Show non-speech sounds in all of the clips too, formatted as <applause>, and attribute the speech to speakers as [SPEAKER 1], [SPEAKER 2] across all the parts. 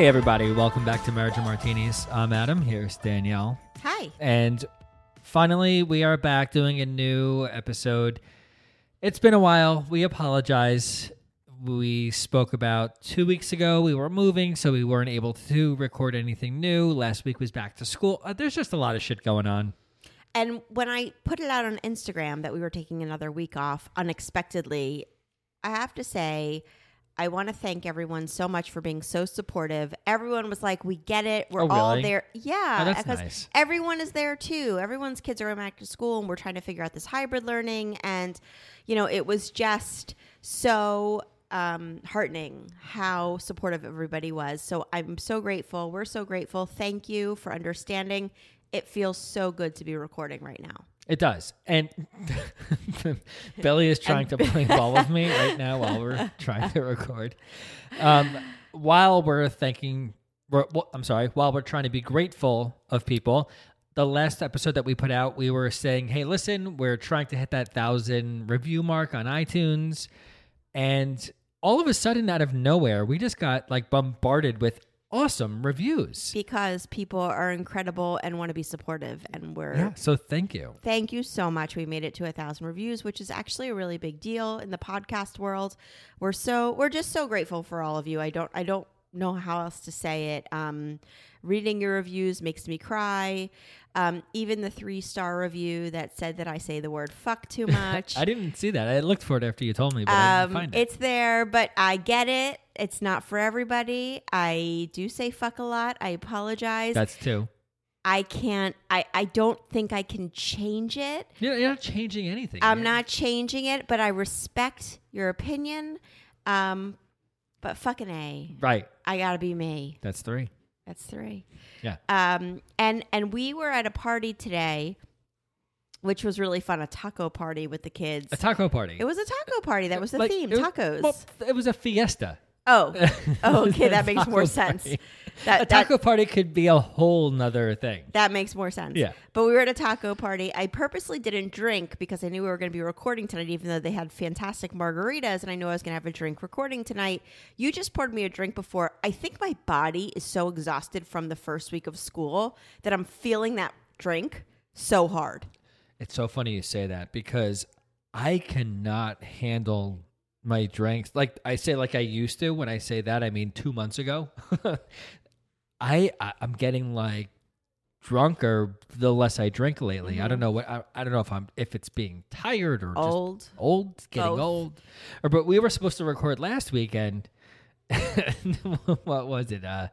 [SPEAKER 1] Hey, everybody, welcome back to Marriage and Martinis. I'm Adam. Here's Danielle.
[SPEAKER 2] Hi.
[SPEAKER 1] And finally, we are back doing a new episode. It's been a while. We apologize. We spoke about two weeks ago. We were moving, so we weren't able to record anything new. Last week was back to school. Uh, there's just a lot of shit going on.
[SPEAKER 2] And when I put it out on Instagram that we were taking another week off unexpectedly, I have to say, I want to thank everyone so much for being so supportive. Everyone was like, "We get it. We're
[SPEAKER 1] Oh,
[SPEAKER 2] all there." Yeah,
[SPEAKER 1] Oh, that's
[SPEAKER 2] because
[SPEAKER 1] nice.
[SPEAKER 2] everyone is there too. Everyone's kids are going back to school, and we're trying to figure out this hybrid learning. And you know, it was just so um, heartening how supportive everybody was. So I'm so grateful. We're so grateful. Thank you for understanding. It feels so good to be recording right now.
[SPEAKER 1] It does. And <laughs> Billy is trying to play <laughs> ball with me right now while we're trying to record. Um, while we're thanking, we're, well, I'm sorry, while we're trying to be grateful of people, the last episode that we put out, we were saying, hey, listen, we're trying to hit that thousand review mark on iTunes. And all of a sudden, out of nowhere, we just got like bombarded with awesome reviews.
[SPEAKER 2] because people are incredible and want to be supportive and we're
[SPEAKER 1] Yeah. So thank you.
[SPEAKER 2] thank you so much we made it to a thousand reviews which is actually a really big deal in the podcast world we're so we're just so grateful for all of you i don't i don't know how else to say it um reading your reviews makes me cry um even the three star review that said that i say the word fuck too <laughs> much
[SPEAKER 1] I didn't see that. I looked for it after you told me, but I didn't
[SPEAKER 2] um,
[SPEAKER 1] find it.
[SPEAKER 2] it's there, but I get it. It's not for everybody. I do say fuck a lot. I apologize.
[SPEAKER 1] That's two.
[SPEAKER 2] I can't. I I don't think I can change it.
[SPEAKER 1] You're, you're not changing anything.
[SPEAKER 2] I'm
[SPEAKER 1] You're-
[SPEAKER 2] not changing it, but I respect your opinion. Um, but fucking a,
[SPEAKER 1] Right.
[SPEAKER 2] I gotta be me.
[SPEAKER 1] That's three.
[SPEAKER 2] That's three.
[SPEAKER 1] Yeah.
[SPEAKER 2] Um, and and we were at a party today, which was really fun. A taco party with the kids.
[SPEAKER 1] A taco party.
[SPEAKER 2] it was a taco party. That was the
[SPEAKER 1] Like,
[SPEAKER 2] theme.
[SPEAKER 1] it was-
[SPEAKER 2] tacos.
[SPEAKER 1] Well, it was a fiesta.
[SPEAKER 2] oh, <laughs> oh, okay. That makes more
[SPEAKER 1] taco
[SPEAKER 2] sense.
[SPEAKER 1] party.
[SPEAKER 2] That
[SPEAKER 1] a
[SPEAKER 2] that-
[SPEAKER 1] taco party could be a whole nother thing.
[SPEAKER 2] That makes more sense.
[SPEAKER 1] Yeah.
[SPEAKER 2] But we were at a taco party. I purposely didn't drink because I knew we were going to be recording tonight, even though they had fantastic margaritas and I knew I was going to have a drink recording tonight. You just poured me a drink before. I think my body is so exhausted from the first week of school that I'm feeling that drink so hard.
[SPEAKER 1] It's so funny you say that because I cannot handle my drinks. Like I say, like I used to. When I say that, I mean two months ago. <laughs> I, I I'm getting like drunker the less I drink lately. I don't know what I, I don't know if I'm if it's being tired or just
[SPEAKER 2] Old.
[SPEAKER 1] old, getting
[SPEAKER 2] Both.
[SPEAKER 1] old. Or but we were supposed to record last weekend. <laughs> what was it? Uh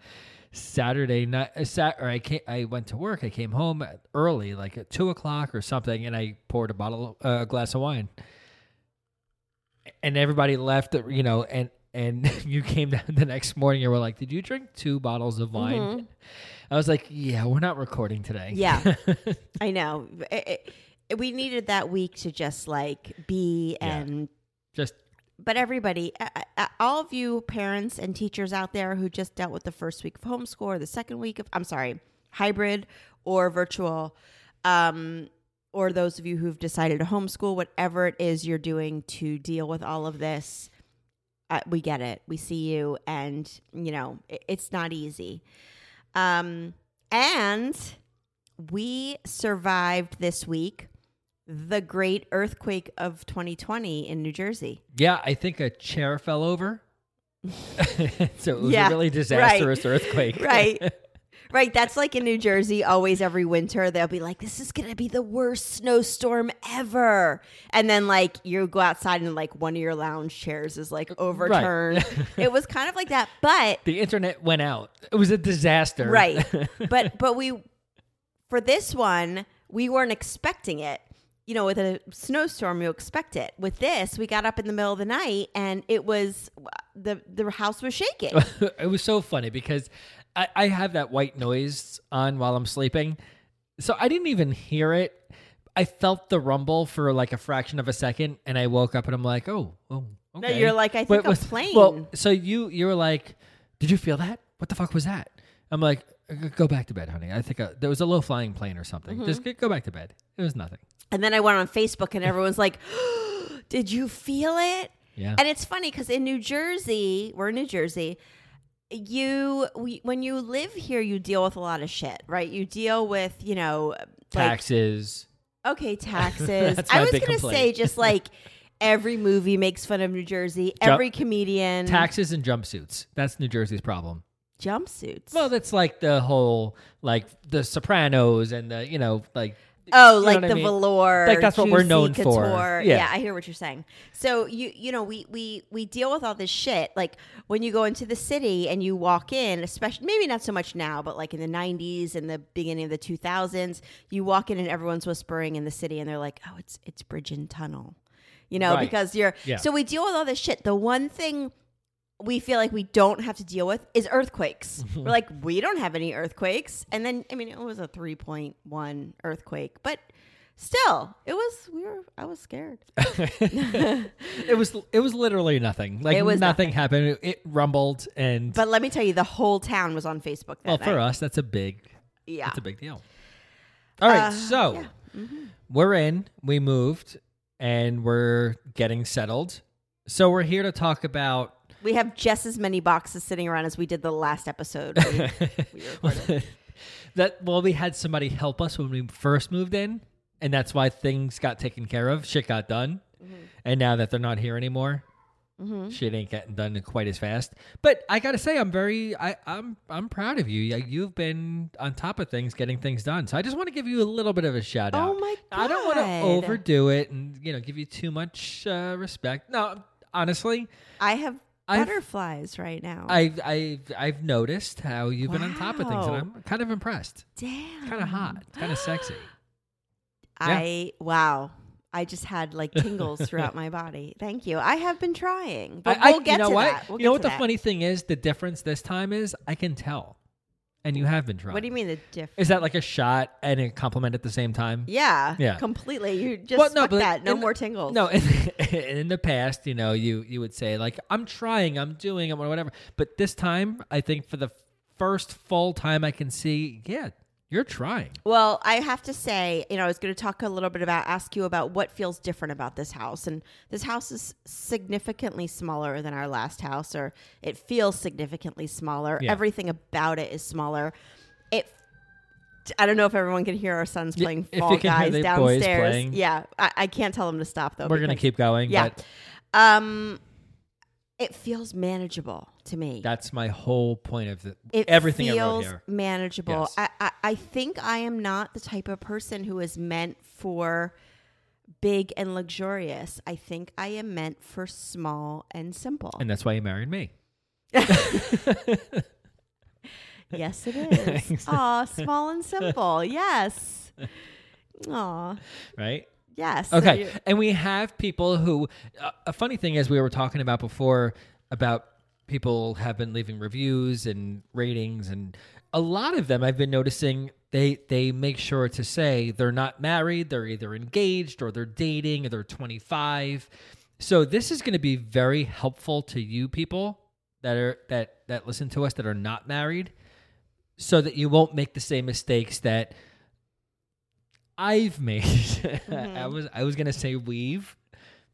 [SPEAKER 1] Saturday night, uh, sat, or I came, I went to work. I came home at- early, like at two o'clock or something, and I poured a bottle, uh, a glass of wine. And everybody left, uh, you know, and and <laughs> you came down the next morning and were like, "Did you drink two bottles of wine?" I was like, "Yeah, we're not recording today."
[SPEAKER 2] Yeah. <laughs> I know. It- it- we needed that week to just like be
[SPEAKER 1] Yeah.
[SPEAKER 2] and
[SPEAKER 1] just
[SPEAKER 2] but everybody, all of you parents and teachers out there who just dealt with the first week of homeschool or the second week of, I'm sorry, hybrid or virtual, um, or those of you who've decided to homeschool, whatever it is you're doing to deal with all of this, uh, we get it. We see you, and you know it, it's not easy. Um, and we survived this week the great earthquake of 2020 in New Jersey.
[SPEAKER 1] yeah. I think a chair fell over. <laughs> so it was
[SPEAKER 2] Yeah,
[SPEAKER 1] a really disastrous earthquake. <laughs>
[SPEAKER 2] Right. <laughs> Right, that's like in New Jersey. Always, every winter, they'll be like, "This is gonna be the worst snowstorm ever," and then like you go outside and like one of your lounge chairs is like uh, overturned. <laughs> it was kind of like that, but
[SPEAKER 1] the internet went out. It was a disaster.
[SPEAKER 2] right, <laughs> but but we for this one we weren't expecting it. You know, with a snowstorm, you expect it. With this, we got up in the middle of the night and it was uh, the the house was shaking. <laughs>
[SPEAKER 1] it was so funny because I, I have that white noise on while I'm sleeping. So I didn't even hear it. I felt the rumble for like a fraction of a second and I woke up and I'm like, oh, oh,
[SPEAKER 2] No,
[SPEAKER 1] okay.
[SPEAKER 2] you're like, I
[SPEAKER 1] But
[SPEAKER 2] think a
[SPEAKER 1] was-
[SPEAKER 2] plane.
[SPEAKER 1] Well, so you you were like, did you feel that? What the fuck was that? I'm like, go back to bed, honey. I think uh there was a low flying plane or something.
[SPEAKER 2] Mm-hmm.
[SPEAKER 1] Just go back to bed. It was nothing.
[SPEAKER 2] And then I went on Facebook and everyone's like, <gasps> Did you feel it?
[SPEAKER 1] Yeah.
[SPEAKER 2] And it's funny because in New Jersey, we're in New Jersey, you we, when you live here, you deal with a lot of shit, right? You deal with, you know, like
[SPEAKER 1] Taxes.
[SPEAKER 2] okay, <laughs> taxes. I was gonna say just <laughs> like every movie makes fun of New Jersey,
[SPEAKER 1] Ju-
[SPEAKER 2] every comedian
[SPEAKER 1] Taxes and jumpsuits. That's New Jersey's problem.
[SPEAKER 2] jumpsuits.
[SPEAKER 1] Well, that's like the whole like the Sopranos and the you know like
[SPEAKER 2] Oh, like
[SPEAKER 1] what I
[SPEAKER 2] the
[SPEAKER 1] mean?
[SPEAKER 2] velour,
[SPEAKER 1] Like, that's what we're known for. Yeah.
[SPEAKER 2] Yeah. I hear what you're saying. So you you know we we we deal with all this shit. Like when you go into the city and you walk in, especially maybe not so much now, but like in the '90s and the beginning of the 2000s, you walk in and everyone's whispering in the city, and they're like, "Oh, it's it's Bridge and Tunnel," you know,
[SPEAKER 1] Right.
[SPEAKER 2] because you're.
[SPEAKER 1] Yeah.
[SPEAKER 2] So we deal with all this shit. The one thing we feel like we don't have to deal with is earthquakes. <laughs> We're like, we don't have any earthquakes. And then, I mean, it was a 3.1 earthquake, but still, it was, we were, I was scared. <laughs>
[SPEAKER 1] it was it was literally nothing. Like
[SPEAKER 2] It was
[SPEAKER 1] nothing happened. It, it rumbled and
[SPEAKER 2] But let me tell you, the whole town was on Facebook that
[SPEAKER 1] well for us that's a big
[SPEAKER 2] Yeah.
[SPEAKER 1] that's a big deal. All right,
[SPEAKER 2] Uh,
[SPEAKER 1] so
[SPEAKER 2] yeah. Mm-hmm.
[SPEAKER 1] we're in. We moved and we're getting settled. So we're here to talk about
[SPEAKER 2] We have just as many boxes sitting around as we did the last episode. We, we <laughs> recorded.
[SPEAKER 1] that well we had somebody help us when we first moved in and that's why things got taken care of shit got done
[SPEAKER 2] Mm-hmm.
[SPEAKER 1] and now that they're not here anymore shit ain't getting done quite as fast but i gotta say i'm very I, i'm i'm proud of you you've been on top of things getting things done so i just want to give you a little bit of a shout out
[SPEAKER 2] Oh my god!
[SPEAKER 1] i don't want to overdo it and you know give you too much uh, respect no honestly
[SPEAKER 2] I have
[SPEAKER 1] I've-
[SPEAKER 2] butterflies right now.
[SPEAKER 1] I've, I've I've noticed how you've been on top of things, and I'm kind of impressed.
[SPEAKER 2] Damn.
[SPEAKER 1] Kind of hot, kind of sexy.
[SPEAKER 2] I wow. I just had like tingles throughout my body. Thank you. I have been trying, but
[SPEAKER 1] I,
[SPEAKER 2] we'll
[SPEAKER 1] I,
[SPEAKER 2] get
[SPEAKER 1] you know
[SPEAKER 2] to
[SPEAKER 1] what?
[SPEAKER 2] that. We'll
[SPEAKER 1] you know what the
[SPEAKER 2] that.
[SPEAKER 1] funny thing is? The difference this time is I can tell, and you have been trying.
[SPEAKER 2] What do you mean the difference?
[SPEAKER 1] Is that like a shot and a compliment at the same time?
[SPEAKER 2] Yeah,
[SPEAKER 1] Yeah.
[SPEAKER 2] completely. You just
[SPEAKER 1] Well, no, but
[SPEAKER 2] that. No more tingles.
[SPEAKER 1] No, in, <laughs> in the past, you know, you you would say like, "I'm trying, I'm doing, I'm whatever." But this time, I think for the first full time I can see, yeah, you're trying.
[SPEAKER 2] Well, I have to say, you know, I was going to talk a little bit about, ask you about what feels different about this house. And this house is significantly smaller than our last house, or it feels significantly smaller.
[SPEAKER 1] Yeah.
[SPEAKER 2] Everything about it is smaller. It. I don't know if everyone can hear our sons playing
[SPEAKER 1] if
[SPEAKER 2] Fall
[SPEAKER 1] you can hear
[SPEAKER 2] Guys downstairs. Yeah, I, I can't tell them to stop though.
[SPEAKER 1] We're gonna keep going.
[SPEAKER 2] Yeah.
[SPEAKER 1] but
[SPEAKER 2] Um, it feels manageable to me.
[SPEAKER 1] that's my whole point of the
[SPEAKER 2] it
[SPEAKER 1] everything I
[SPEAKER 2] feels
[SPEAKER 1] wrote here.
[SPEAKER 2] manageable.
[SPEAKER 1] Yes.
[SPEAKER 2] I, I I think I am not the type of person who is meant for big and luxurious. I think I am meant for small and simple.
[SPEAKER 1] And that's why you married me. <laughs>
[SPEAKER 2] yes, it <laughs> is. Aw, small and simple. Yes. Aw,
[SPEAKER 1] Right?
[SPEAKER 2] yes.
[SPEAKER 1] Okay.
[SPEAKER 2] you-
[SPEAKER 1] and we have people who, uh, a funny thing is, we were talking about before about people have been leaving reviews and ratings, and a lot of them I've been noticing they they make sure to say they're not married, they're either engaged or they're dating, or they're 25. So this is going to be very helpful to you people that are that that listen to us that are not married, so that you won't make the same mistakes that I've <laughs> made. Mm-hmm. I was I was gonna say we've,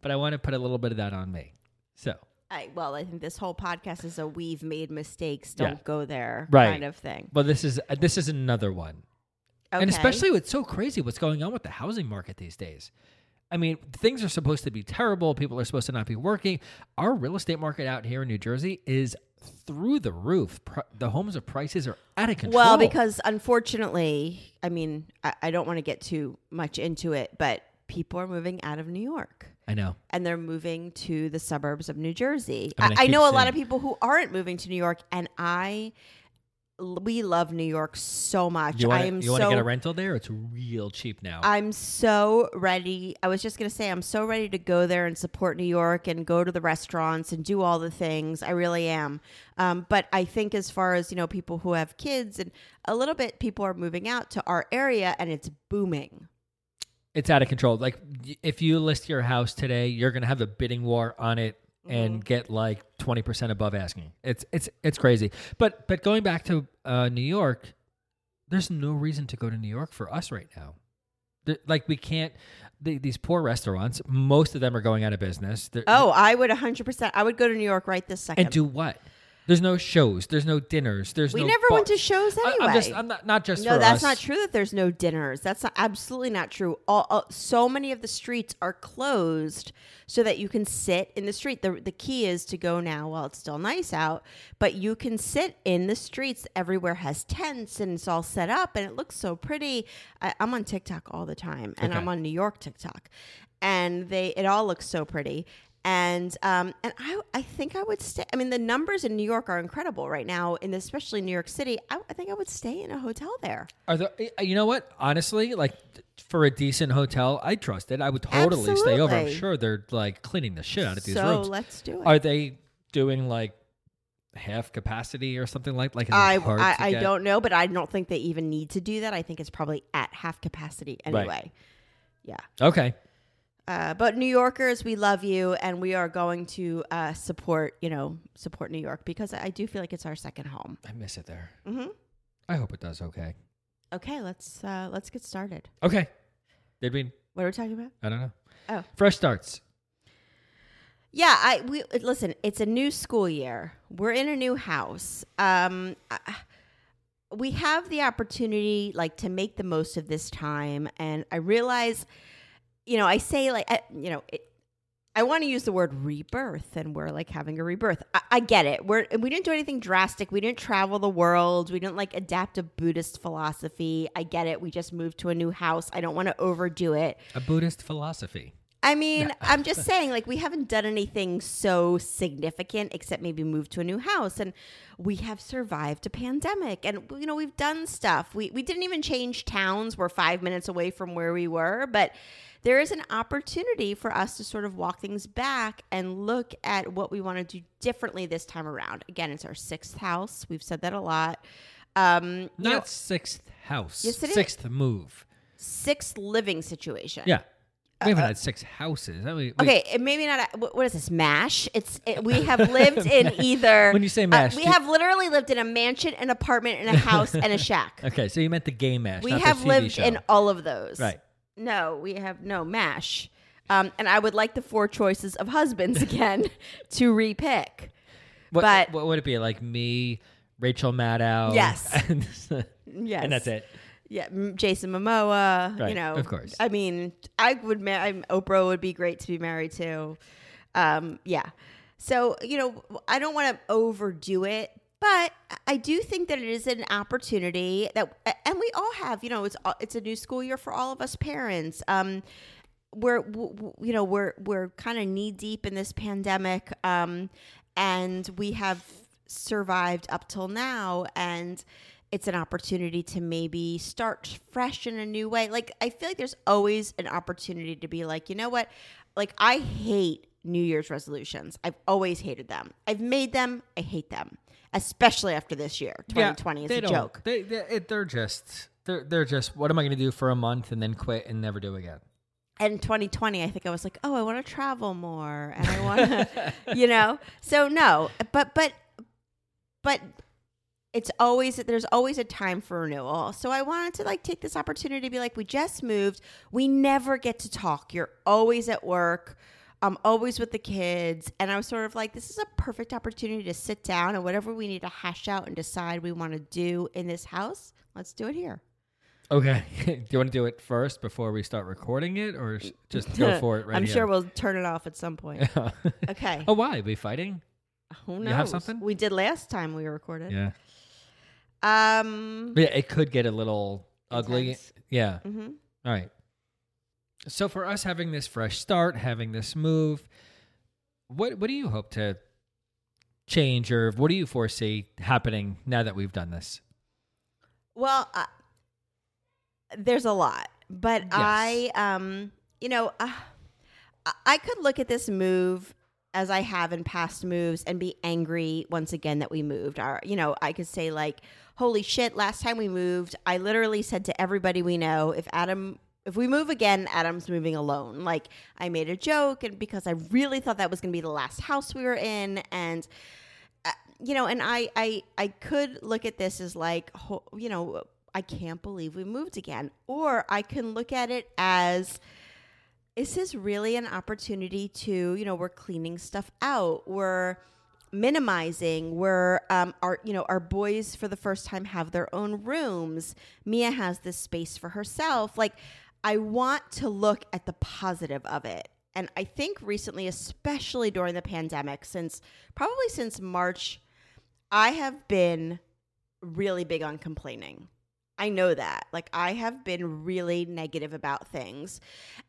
[SPEAKER 1] but I want to put a little bit of that on me. So
[SPEAKER 2] I, well, I think this whole podcast is a we've made mistakes, don't
[SPEAKER 1] Yeah.
[SPEAKER 2] go there
[SPEAKER 1] Right.
[SPEAKER 2] kind of thing.
[SPEAKER 1] well, this is uh, this is another one,
[SPEAKER 2] Okay.
[SPEAKER 1] and especially it's so crazy what's going on with the housing market these days. I mean, things are supposed to be terrible. People are supposed to not be working. Our real estate market out here in New Jersey is through the roof. Pri- the homes of prices are out of control.
[SPEAKER 2] Well, because unfortunately, I mean, I, I don't want to get too much into it, but people are moving out of New York.
[SPEAKER 1] I know.
[SPEAKER 2] and they're moving to the suburbs of New Jersey.
[SPEAKER 1] I mean, I
[SPEAKER 2] I, I know a lot of people who aren't moving to New York, and I, we love New York so much.
[SPEAKER 1] You
[SPEAKER 2] I
[SPEAKER 1] want
[SPEAKER 2] am
[SPEAKER 1] to
[SPEAKER 2] so
[SPEAKER 1] get a rental there? It's real cheap now.
[SPEAKER 2] I'm so ready. I was just going to say, I'm so ready to go there and support New York and go to the restaurants and do all the things. I really am. Um, but I think, as far as, you know, people who have kids and a little bit, people are moving out to our area and it's booming.
[SPEAKER 1] It's out of control. Like if you list your house today, you're gonna have a bidding war on it
[SPEAKER 2] Mm-hmm.
[SPEAKER 1] and get like twenty percent above asking. It's it's it's crazy. But but going back to uh, New York, there's no reason to go to New York for us right now. Like we can't. The, these poor restaurants, most of them are going out of business. They're-
[SPEAKER 2] Oh, I would 100%. I would go to New York right this second.
[SPEAKER 1] and do what? There's no shows. There's no dinners. There's
[SPEAKER 2] we
[SPEAKER 1] no
[SPEAKER 2] never went to shows
[SPEAKER 1] I-
[SPEAKER 2] anyway.
[SPEAKER 1] I'm just. I'm not. Not just.
[SPEAKER 2] No, that's
[SPEAKER 1] us.
[SPEAKER 2] not true. That there's no dinners. That's not, absolutely not true. All, all- so many of the streets are closed so that you can sit in the street. The the key is to go now while it's still nice out, but you can sit in the streets. Everywhere has tents and it's all set up and it looks so pretty. I, I'm on TikTok all the time, and
[SPEAKER 1] Okay.
[SPEAKER 2] I'm on New York TikTok, and they it all looks so pretty. And um and I I think I would stay. I mean, the numbers in New York are incredible right now, and especially New York City. I, I think I would stay in a hotel there.
[SPEAKER 1] Are there? You know what? Honestly, like for a decent hotel, I trust it. I would totally stay over. I'm sure they're like cleaning the shit out of these
[SPEAKER 2] so
[SPEAKER 1] rooms.
[SPEAKER 2] let's do it.
[SPEAKER 1] Are they doing like half capacity or something like? Like
[SPEAKER 2] I I, I don't know, but I don't think they even need to do that. I think it's probably at half capacity anyway. Yeah.
[SPEAKER 1] Okay.
[SPEAKER 2] Uh, but New Yorkers, we love you, and we are going to uh, support, you know, support New York because I do feel like it's our second home.
[SPEAKER 1] I miss it there.
[SPEAKER 2] hmm
[SPEAKER 1] I hope it does. Okay.
[SPEAKER 2] Okay, let's uh, let's get started.
[SPEAKER 1] Okay. Did we?
[SPEAKER 2] What are we talking about?
[SPEAKER 1] I don't know.
[SPEAKER 2] Oh.
[SPEAKER 1] Fresh starts.
[SPEAKER 2] Yeah, I we listen. It's a new school year. We're in a new house. Um, I, we have the opportunity, like, to make the most of this time. And I realize, you know, I say like, I, you know, it, I want to use the word rebirth, and we're like having a rebirth. I, I get it. We're we didn't do anything drastic. We didn't travel the world. We didn't like adapt a Buddhist philosophy. I get it. We just moved to a new house. I don't want to overdo it.
[SPEAKER 1] A Buddhist philosophy.
[SPEAKER 2] I mean, I'm just <laughs> saying, like, we haven't done anything so significant except maybe move to a new house. And we have survived a pandemic. And, you know, we've done stuff. We, we didn't even change towns. We're five minutes away from where we were. But there is an opportunity for us to sort of walk things back and look at what we want to do differently this time around. Again, it's our sixth house. We've said that a lot. Um, you
[SPEAKER 1] Not
[SPEAKER 2] know,
[SPEAKER 1] sixth house.
[SPEAKER 2] Yes, it is.
[SPEAKER 1] Sixth move.
[SPEAKER 2] sixth living situation.
[SPEAKER 1] Yeah. We haven't had six houses. I mean, we-
[SPEAKER 2] Uh, Okay, maybe not. A, what- is this mash? It's it, we have lived in <laughs> either.
[SPEAKER 1] When you say
[SPEAKER 2] uh,
[SPEAKER 1] mash,
[SPEAKER 2] we have literally lived in a mansion, an apartment, and a house and a shack. <laughs>
[SPEAKER 1] Okay, so you meant the game mash.
[SPEAKER 2] we have lived
[SPEAKER 1] show.
[SPEAKER 2] in all of those.
[SPEAKER 1] Right.
[SPEAKER 2] No, we have no mash. Um, and I would like the four choices of husbands <laughs> again <laughs> to repick.
[SPEAKER 1] What,
[SPEAKER 2] But-
[SPEAKER 1] what would it be like? Me, Rachel Maddow.
[SPEAKER 2] Yes. <laughs>
[SPEAKER 1] and,
[SPEAKER 2] Yes,
[SPEAKER 1] and that's it.
[SPEAKER 2] Yeah, Jason Momoa. You know,
[SPEAKER 1] of course.
[SPEAKER 2] I mean, I would. Ma- I'm, Oprah would be great to be married to. Um, yeah. So you know, I don't want to overdo it, but I do think that it is an opportunity that, and we all have. You know, it's it's a new school year for all of us parents. Um, we're you know we're we're kind of knee deep in this pandemic, um, and we have survived up till now, and it's an opportunity to maybe start fresh in a new way. Like I feel like there's always an opportunity to be like, you know what? Like I hate New Year's resolutions. I've always hated them. I've made them. I hate them, especially after this year. 2020
[SPEAKER 1] they
[SPEAKER 2] is a joke.
[SPEAKER 1] They, they it- they're just they're they're just what am I going to do for a month and then quit and never do again?
[SPEAKER 2] and 2020 i think i was like oh i want to travel more and i want to <laughs> you know so no but but but it's always there's always a time for renewal so i wanted to like take this opportunity to be like we just moved we never get to talk you're always at work i'm always with the kids and i was sort of like this is a perfect opportunity to sit down and whatever we need to hash out and decide we want to do in this house let's do it here
[SPEAKER 1] Okay. <laughs> do you want to do it first before we start recording it, or just go <laughs> for it right
[SPEAKER 2] I'm
[SPEAKER 1] here?
[SPEAKER 2] sure we'll turn it off at some point. <laughs> okay.
[SPEAKER 1] oh, why? Are we fighting?
[SPEAKER 2] Who knows?
[SPEAKER 1] you have something?
[SPEAKER 2] We did last time we recorded.
[SPEAKER 1] Yeah.
[SPEAKER 2] Um.
[SPEAKER 1] Yeah, it could get a little ugly.
[SPEAKER 2] Intense.
[SPEAKER 1] Yeah.
[SPEAKER 2] hmm
[SPEAKER 1] All right. So for us having this fresh start, having this move, what what do you hope to change, or what do you foresee happening now that we've done this?
[SPEAKER 2] Well, uh, there's a lot, but
[SPEAKER 1] Yes.
[SPEAKER 2] I, um, you know, uh, I- could look at this move as I have in past moves and be angry once again that we moved. Our, you know, I could say like, "Holy shit!" Last time we moved, I literally said to everybody we know, "If Adam." If we move again, Adam's moving alone. Like I made a joke, and because I really thought that was going to be the last house we were in, and uh, you know, and I, I, I could look at this as like, you know, I can't believe we moved again, or I can look at it as, is this really an opportunity to, you know, we're cleaning stuff out, we're minimizing, we're, um, our, you know, our boys for the first time have their own rooms. Mia has this space for herself. Like, I want to look at the positive of it. And I think recently, especially during the pandemic, since probably since March, I have been really big on complaining. I know that. Like, I have been really negative about things.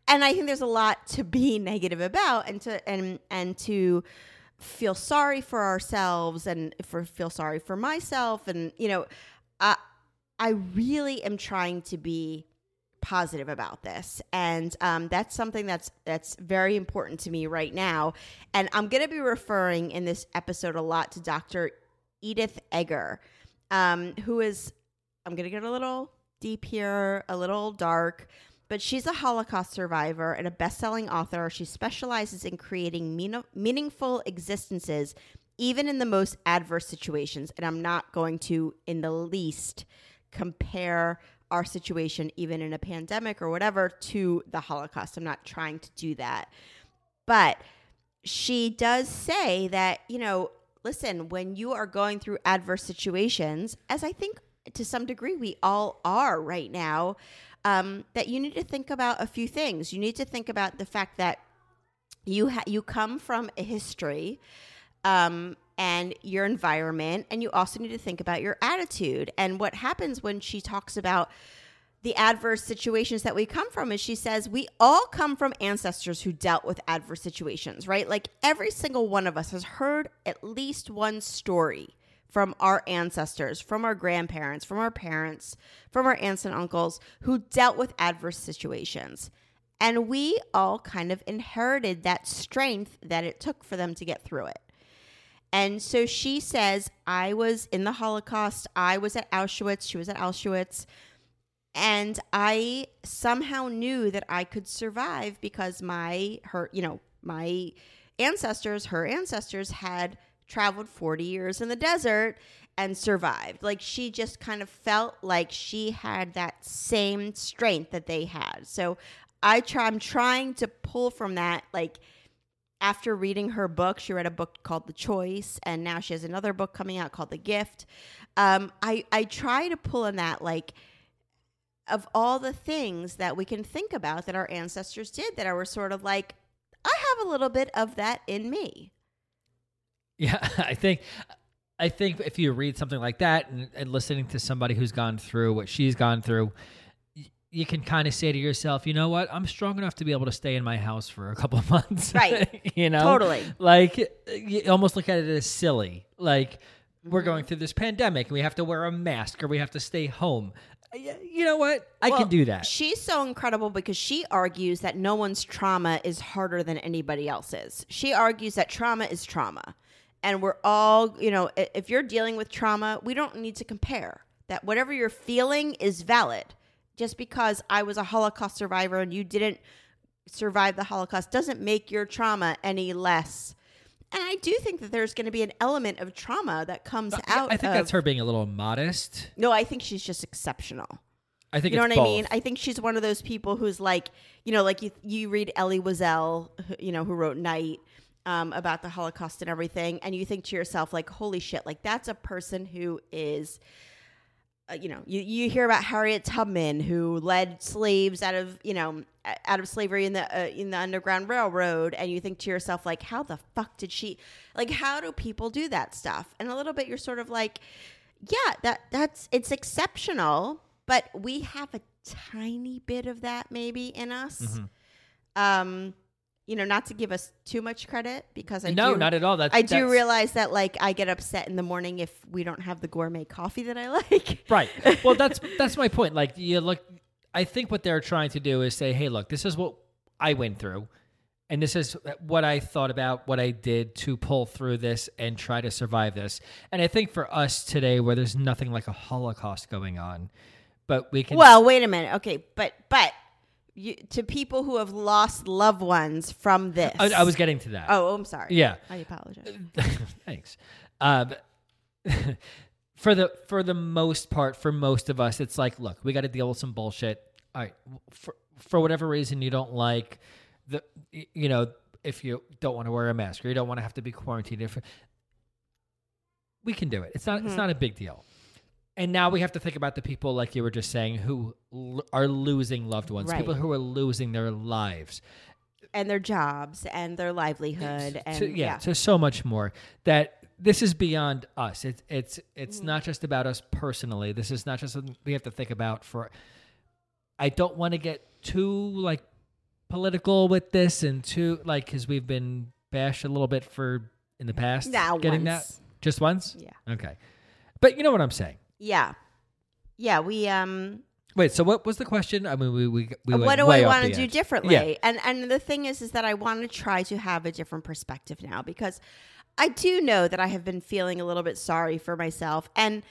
[SPEAKER 2] And I think there's a lot to be <laughs> negative about and to, and, and to, feel sorry for ourselves and for feel sorry for myself and you know i i really am trying to be positive about this. And um, that's something that's that's very important to me right now. And i'm going to be referring in this episode a lot to dr edith eger um, who is i'm going to get a little deep here a little dark but she's a holocaust survivor and a best-selling author. She specializes in creating mean- meaningful existences even in the most adverse situations. And i'm not going to in the least compare our situation, even in a pandemic or whatever, to the Holocaust. I'm not trying to do that. But she does say that, you know, listen, when you are going through adverse situations, as I think to some degree we all are right now, um, that you need to think about a few things. You need to think about the fact that you ha- you come from a history um, and your environment, and you also need to think about your attitude. And what happens when she talks about the adverse situations that we come from is she says we all come from ancestors who dealt with adverse situations, right? Like every single one of us has heard at least one story from our ancestors, from our grandparents, from our parents, from our aunts and uncles who dealt with adverse situations. And we all kind of inherited that strength that it took for them to get through it. And so she says, I was in the Holocaust, I was at Auschwitz, she was at Auschwitz, and I somehow knew that I could survive because my her, you know, my ancestors, her ancestors had traveled 40 years in the desert and survived. Like she just kind of felt like she had that same strength that they had. So I try I'm trying to pull from that like after reading her book, she read a book called The Choice, and now she has another book coming out called The Gift. Um, I I try to pull in that like of all the things that we can think about that our ancestors did that are sort of like I have a little bit of that in me.
[SPEAKER 1] Yeah, <laughs> I think I think if you read something like that and, and listening to somebody who's gone through what she's gone through, you can kind of say to yourself, you know what? I'm strong enough to be able to stay in my house for a couple of <laughs> months.
[SPEAKER 2] Right. <laughs>
[SPEAKER 1] you know?
[SPEAKER 2] Totally.
[SPEAKER 1] Like you almost look at it as silly. Like we're
[SPEAKER 2] Mm-hmm.
[SPEAKER 1] going through this pandemic and we have to wear a mask or we have to stay home. Y- You know what? I
[SPEAKER 2] Well,
[SPEAKER 1] can do that.
[SPEAKER 2] She's so incredible because she argues that no one's trauma is harder than anybody else's. She argues that trauma is trauma. And we're all, you know, if you're dealing with trauma, we don't need to compare. That whatever you're feeling is valid. Just because I was a Holocaust survivor and you didn't survive the Holocaust doesn't make your trauma any less. And I do think that there's going to be an element of trauma that comes out.
[SPEAKER 1] I think
[SPEAKER 2] of,
[SPEAKER 1] that's her being a little modest.
[SPEAKER 2] No, I think she's just exceptional.
[SPEAKER 1] I think
[SPEAKER 2] You know what I mean? I think she's one of those people who's like, you know, like you you read Elie Wiesel, you know, who wrote Night um, about the Holocaust and everything, and you think to yourself, like, holy shit, like that's a person who is uh, you know, you, you hear about Harriet Tubman who led slaves out of, you know, out of slavery in the uh, in the Underground Railroad, and you think to yourself like, how the fuck did she? Like, how do people do that stuff? And a little bit, you're sort of like, yeah, that that's it's exceptional, but we have a tiny bit of that maybe in us.
[SPEAKER 1] Mm-hmm.
[SPEAKER 2] Um, you know, not to give us too much credit because I
[SPEAKER 1] no,
[SPEAKER 2] do,
[SPEAKER 1] not at all. That's
[SPEAKER 2] I do
[SPEAKER 1] that's-
[SPEAKER 2] realize that like I get upset in the morning if we don't have the gourmet coffee that I <laughs> like.
[SPEAKER 1] Right. <laughs> Well, that's that's my point. Like you look, I think what they're trying to do is say, hey, look, this is what I went through, and this is what I thought about, what I did to pull through this and try to survive this. And I think for us today, where there's nothing like a Holocaust going on, but we can.
[SPEAKER 2] Well, wait a minute. Okay, but but you, to people who have lost loved ones from this.
[SPEAKER 1] I, I was getting to that.
[SPEAKER 2] Oh, I'm sorry.
[SPEAKER 1] Yeah.
[SPEAKER 2] I apologize. <laughs>
[SPEAKER 1] Thanks. Um, <laughs> for the for the most part, for most of us, it's like, look, we got to deal with some bullshit. All right, for for whatever reason you don't like the, you know, if you don't want to wear a mask or you don't want to have to be quarantined, if we can do it. It's not
[SPEAKER 2] Mm-hmm.
[SPEAKER 1] it's not a big deal. And now we have to think about the people, like you were just saying, who l- are losing loved ones,
[SPEAKER 2] Right.
[SPEAKER 1] people who are losing their lives.
[SPEAKER 2] and their jobs and their livelihood and
[SPEAKER 1] to, yeah,
[SPEAKER 2] yeah.
[SPEAKER 1] to so much more that this is beyond us it's it's it's
[SPEAKER 2] Mm-hmm.
[SPEAKER 1] not just about us personally this is not just something we have to think about for i don't want to get too like political with this and too like because we've been bashed a little bit for in the past
[SPEAKER 2] Nah,
[SPEAKER 1] getting
[SPEAKER 2] once.
[SPEAKER 1] that just once
[SPEAKER 2] Yeah.
[SPEAKER 1] okay but you know what i'm saying
[SPEAKER 2] Yeah. Yeah, we um
[SPEAKER 1] wait so what was the question i mean we we, we
[SPEAKER 2] what do I want to do
[SPEAKER 1] edge.
[SPEAKER 2] differently?
[SPEAKER 1] Yeah.
[SPEAKER 2] And and the thing is is that I want to try to have a different perspective now because I do know that I have been feeling a little bit sorry for myself and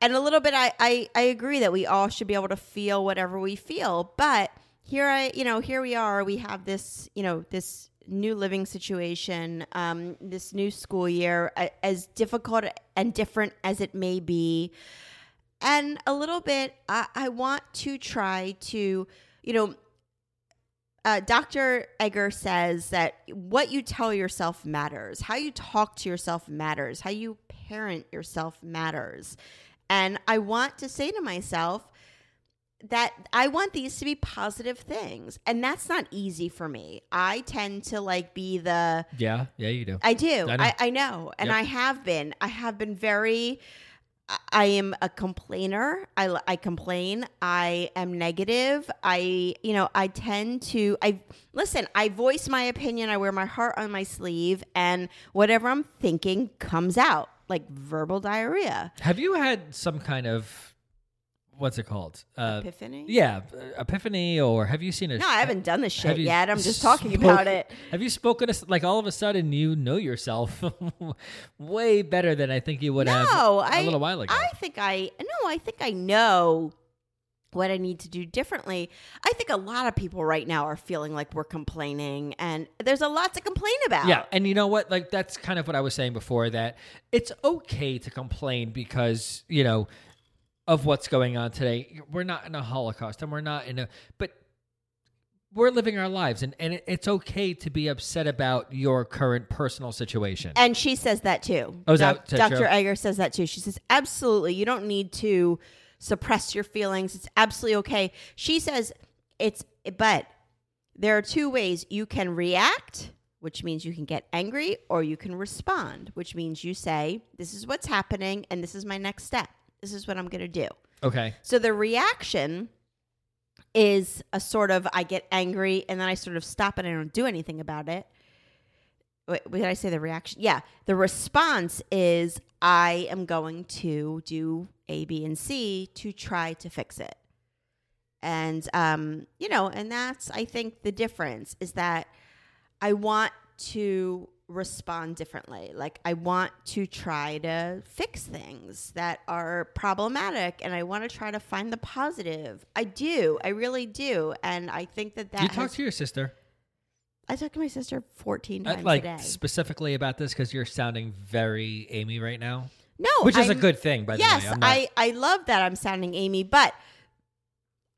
[SPEAKER 2] and a little bit I, I, I agree that we all should be able to feel whatever we feel. But here I you know, here we are, we have this, you know, this new living situation, um, this new school year, as difficult and different as it may be and a little bit I, I want to try to you know uh, dr eger says that what you tell yourself matters how you talk to yourself matters how you parent yourself matters and i want to say to myself that I want these to be positive things. And that's not easy for me. I tend to like be the
[SPEAKER 1] yeah yeah you do
[SPEAKER 2] I do.
[SPEAKER 1] I know.
[SPEAKER 2] I, I know. And
[SPEAKER 1] Yep.
[SPEAKER 2] I have been. I have been very. I- am a complainer. I, I complain. I am negative. I, you know, I tend to, I, listen, I voice my opinion. I wear my heart on my sleeve and whatever I'm thinking comes out like verbal diarrhea.
[SPEAKER 1] have you had some kind of what's it called uh
[SPEAKER 2] Epiphany?
[SPEAKER 1] Yeah, uh, epiphany, or have you seen a?
[SPEAKER 2] No, I haven't done this
[SPEAKER 1] have
[SPEAKER 2] shit yet. I'm just
[SPEAKER 1] spoke-
[SPEAKER 2] talking about it.
[SPEAKER 1] Have you spoken to, like all of a sudden you know yourself <laughs> way better than I think you would have
[SPEAKER 2] No,
[SPEAKER 1] a
[SPEAKER 2] I,
[SPEAKER 1] little while ago?
[SPEAKER 2] I think I no, I think I know what I need to do differently. I think a lot of people right now are feeling like we're complaining, and there's a lot to complain about.
[SPEAKER 1] yeah, and you know what? Like that's kind of what I was saying before that it's okay to complain because you know of what's going on today. We're not in a Holocaust, and we're not in a but. We're living our lives, and, and it's okay to be upset about your current personal situation.
[SPEAKER 2] And she says that too.
[SPEAKER 1] Oh, is
[SPEAKER 2] Doc-
[SPEAKER 1] that- is that
[SPEAKER 2] Dr.
[SPEAKER 1] true?
[SPEAKER 2] Eger says that too. She says, absolutely, you don't need to suppress your feelings. It's absolutely okay. She says, it's, but there are two ways you can react, which means you can get angry, or you can respond, which means you say, this is what's happening, and this is my next step. This is what I'm going to do.
[SPEAKER 1] okay.
[SPEAKER 2] So the reaction is a sort of I get angry and then I sort of stop and I don't do anything about it. Wait, did I say the reaction? Yeah. The response is I am going to do A, B, and C to try to fix it. And um, you know, and that's I think the difference is that I want to respond differently. Like I want to try to fix things that are problematic and I want to try to find the positive. I do. I really do. And I think that that
[SPEAKER 1] you talk to your sister
[SPEAKER 2] I talked to my sister 14
[SPEAKER 1] uh,
[SPEAKER 2] times
[SPEAKER 1] like
[SPEAKER 2] a day.
[SPEAKER 1] specifically about this because you're sounding very Amy right now,
[SPEAKER 2] No,
[SPEAKER 1] which is a
[SPEAKER 2] I'm-
[SPEAKER 1] good thing, by
[SPEAKER 2] yes,
[SPEAKER 1] the way. I'm not-
[SPEAKER 2] I I love that I'm sounding Amy, but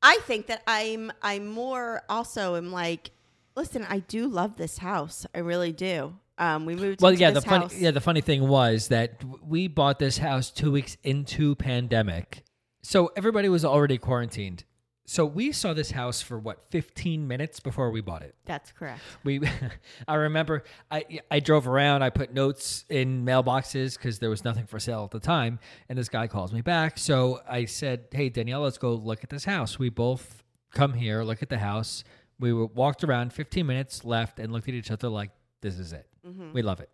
[SPEAKER 2] I think that I'm I'm more also am like, listen, I do love this house. I really do. Um, we moved.
[SPEAKER 1] well, yeah. The funny,
[SPEAKER 2] house.
[SPEAKER 1] yeah. The funny thing was that we bought this house two weeks into pandemic, So everybody was already quarantined. So we saw this house for what 15 minutes before we bought it.
[SPEAKER 2] That's correct.
[SPEAKER 1] We, <laughs> I remember, I I drove around. I put notes in mailboxes because there was nothing for sale at the time. And this guy calls me back. So I said, "Hey Danielle, let's go look at this house." We both come here, look at the house. We walked around 15 minutes, left, and looked at each other like, "This is it. Mm-hmm. We love it."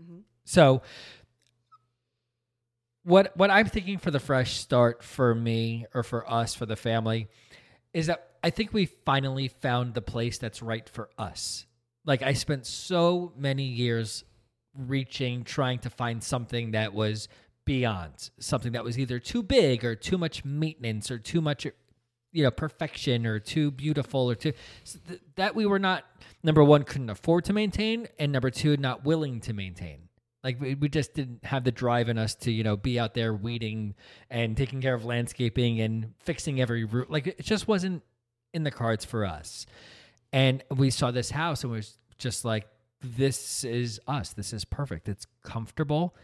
[SPEAKER 1] Mm-hmm. So what what I'm thinking for the fresh start for me or for us for the family is that I think we finally found the place that's right for us. Like I spent so many years reaching trying to find something that was beyond something that was either too big or too much maintenance or too much you know perfection or too beautiful or too so th- that we were not number one couldn't afford to maintain and number two not willing to maintain. Like we, we just didn't have the drive in us to you know be out there weeding and taking care of landscaping and fixing every root like it just wasn't in the cards for us. And we saw this house and was just like this is us. This is perfect. It's comfortable.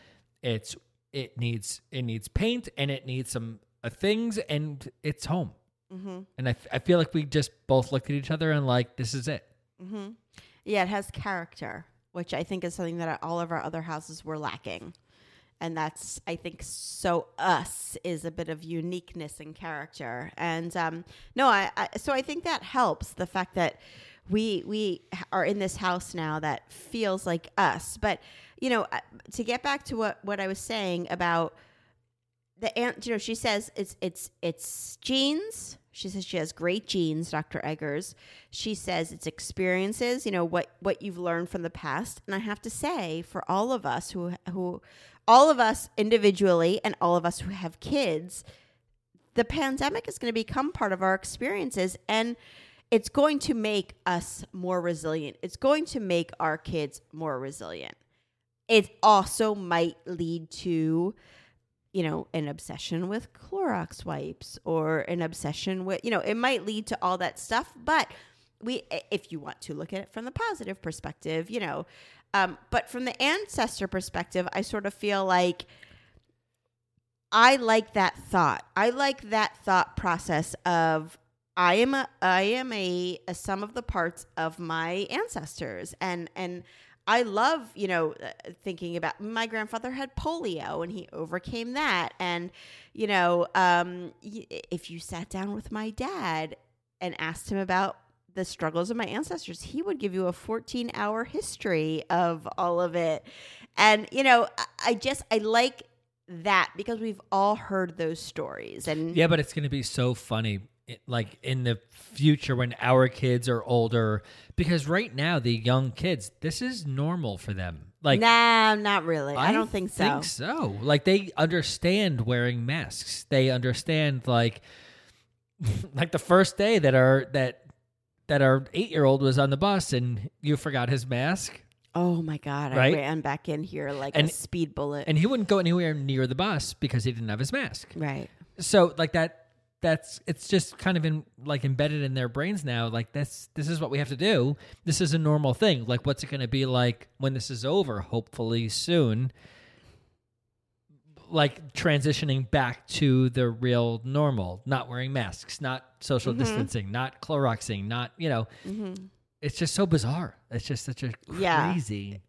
[SPEAKER 1] It's it needs it needs paint and it needs some uh, things and it's home and I, f- I feel like we just both looked at each other and like this is it Mm-hmm.
[SPEAKER 2] Yeah, it has character, which I think is something that all of our other houses were lacking. And that's, I think, so us is a bit of uniqueness and character. And um, no, I, I so I think that helps the fact that we we are in this house now that feels like us. But you know, uh, to get back to what what I was saying about the aunt, you know, she says it's it's it's genes. She says she has great genes, Dr. Egers. She says it's experiences, you know, what what you've learned from the past. And I have to say, for all of us who who all of us individually and all of us who have kids, the pandemic is going to become part of our experiences and it's going to make us more resilient. It's going to make our kids more resilient. It also might lead to you know, an obsession with Clorox wipes or an obsession with, you know, it might lead to all that stuff. But we, if you want to look at it from the positive perspective, you know, um, but from the ancestor perspective, I sort of feel like I like that thought. I like that thought process of I am a I am a, a sum of the parts of my ancestors and and I love, you know, uh, thinking about my grandfather had polio and he overcame that. And, you know, um, if you sat down with my dad and asked him about the struggles of my ancestors, he would give you a 14 hour history of all of it. And, you know, I, just, I like that because we've all heard those stories. And
[SPEAKER 1] Yeah, but it's going to be so funny, like in the future when our kids are older, because right now the young kids, this is normal for them. Like,
[SPEAKER 2] nah, not really. I, don't think so.
[SPEAKER 1] I think so. Like they understand wearing masks. They understand like, <laughs> like the first day that our that that our eight year old was on the bus and you forgot his mask.
[SPEAKER 2] Oh my God.
[SPEAKER 1] Right?
[SPEAKER 2] I ran back in here like
[SPEAKER 1] And-
[SPEAKER 2] a speed bullet.
[SPEAKER 1] and he wouldn't go anywhere near the bus because he didn't have his mask.
[SPEAKER 2] right.
[SPEAKER 1] So like that that's it's just kind of in like embedded in their brains now like this this is what we have to do. This is a normal thing. Like what's it going to be like when this is over hopefully soon? Like transitioning back to the real normal, not wearing masks, not social mm-hmm. distancing, not Cloroxing, not, you know, mm-hmm. it's just so bizarre. It's just such a
[SPEAKER 2] Yeah.
[SPEAKER 1] crazy.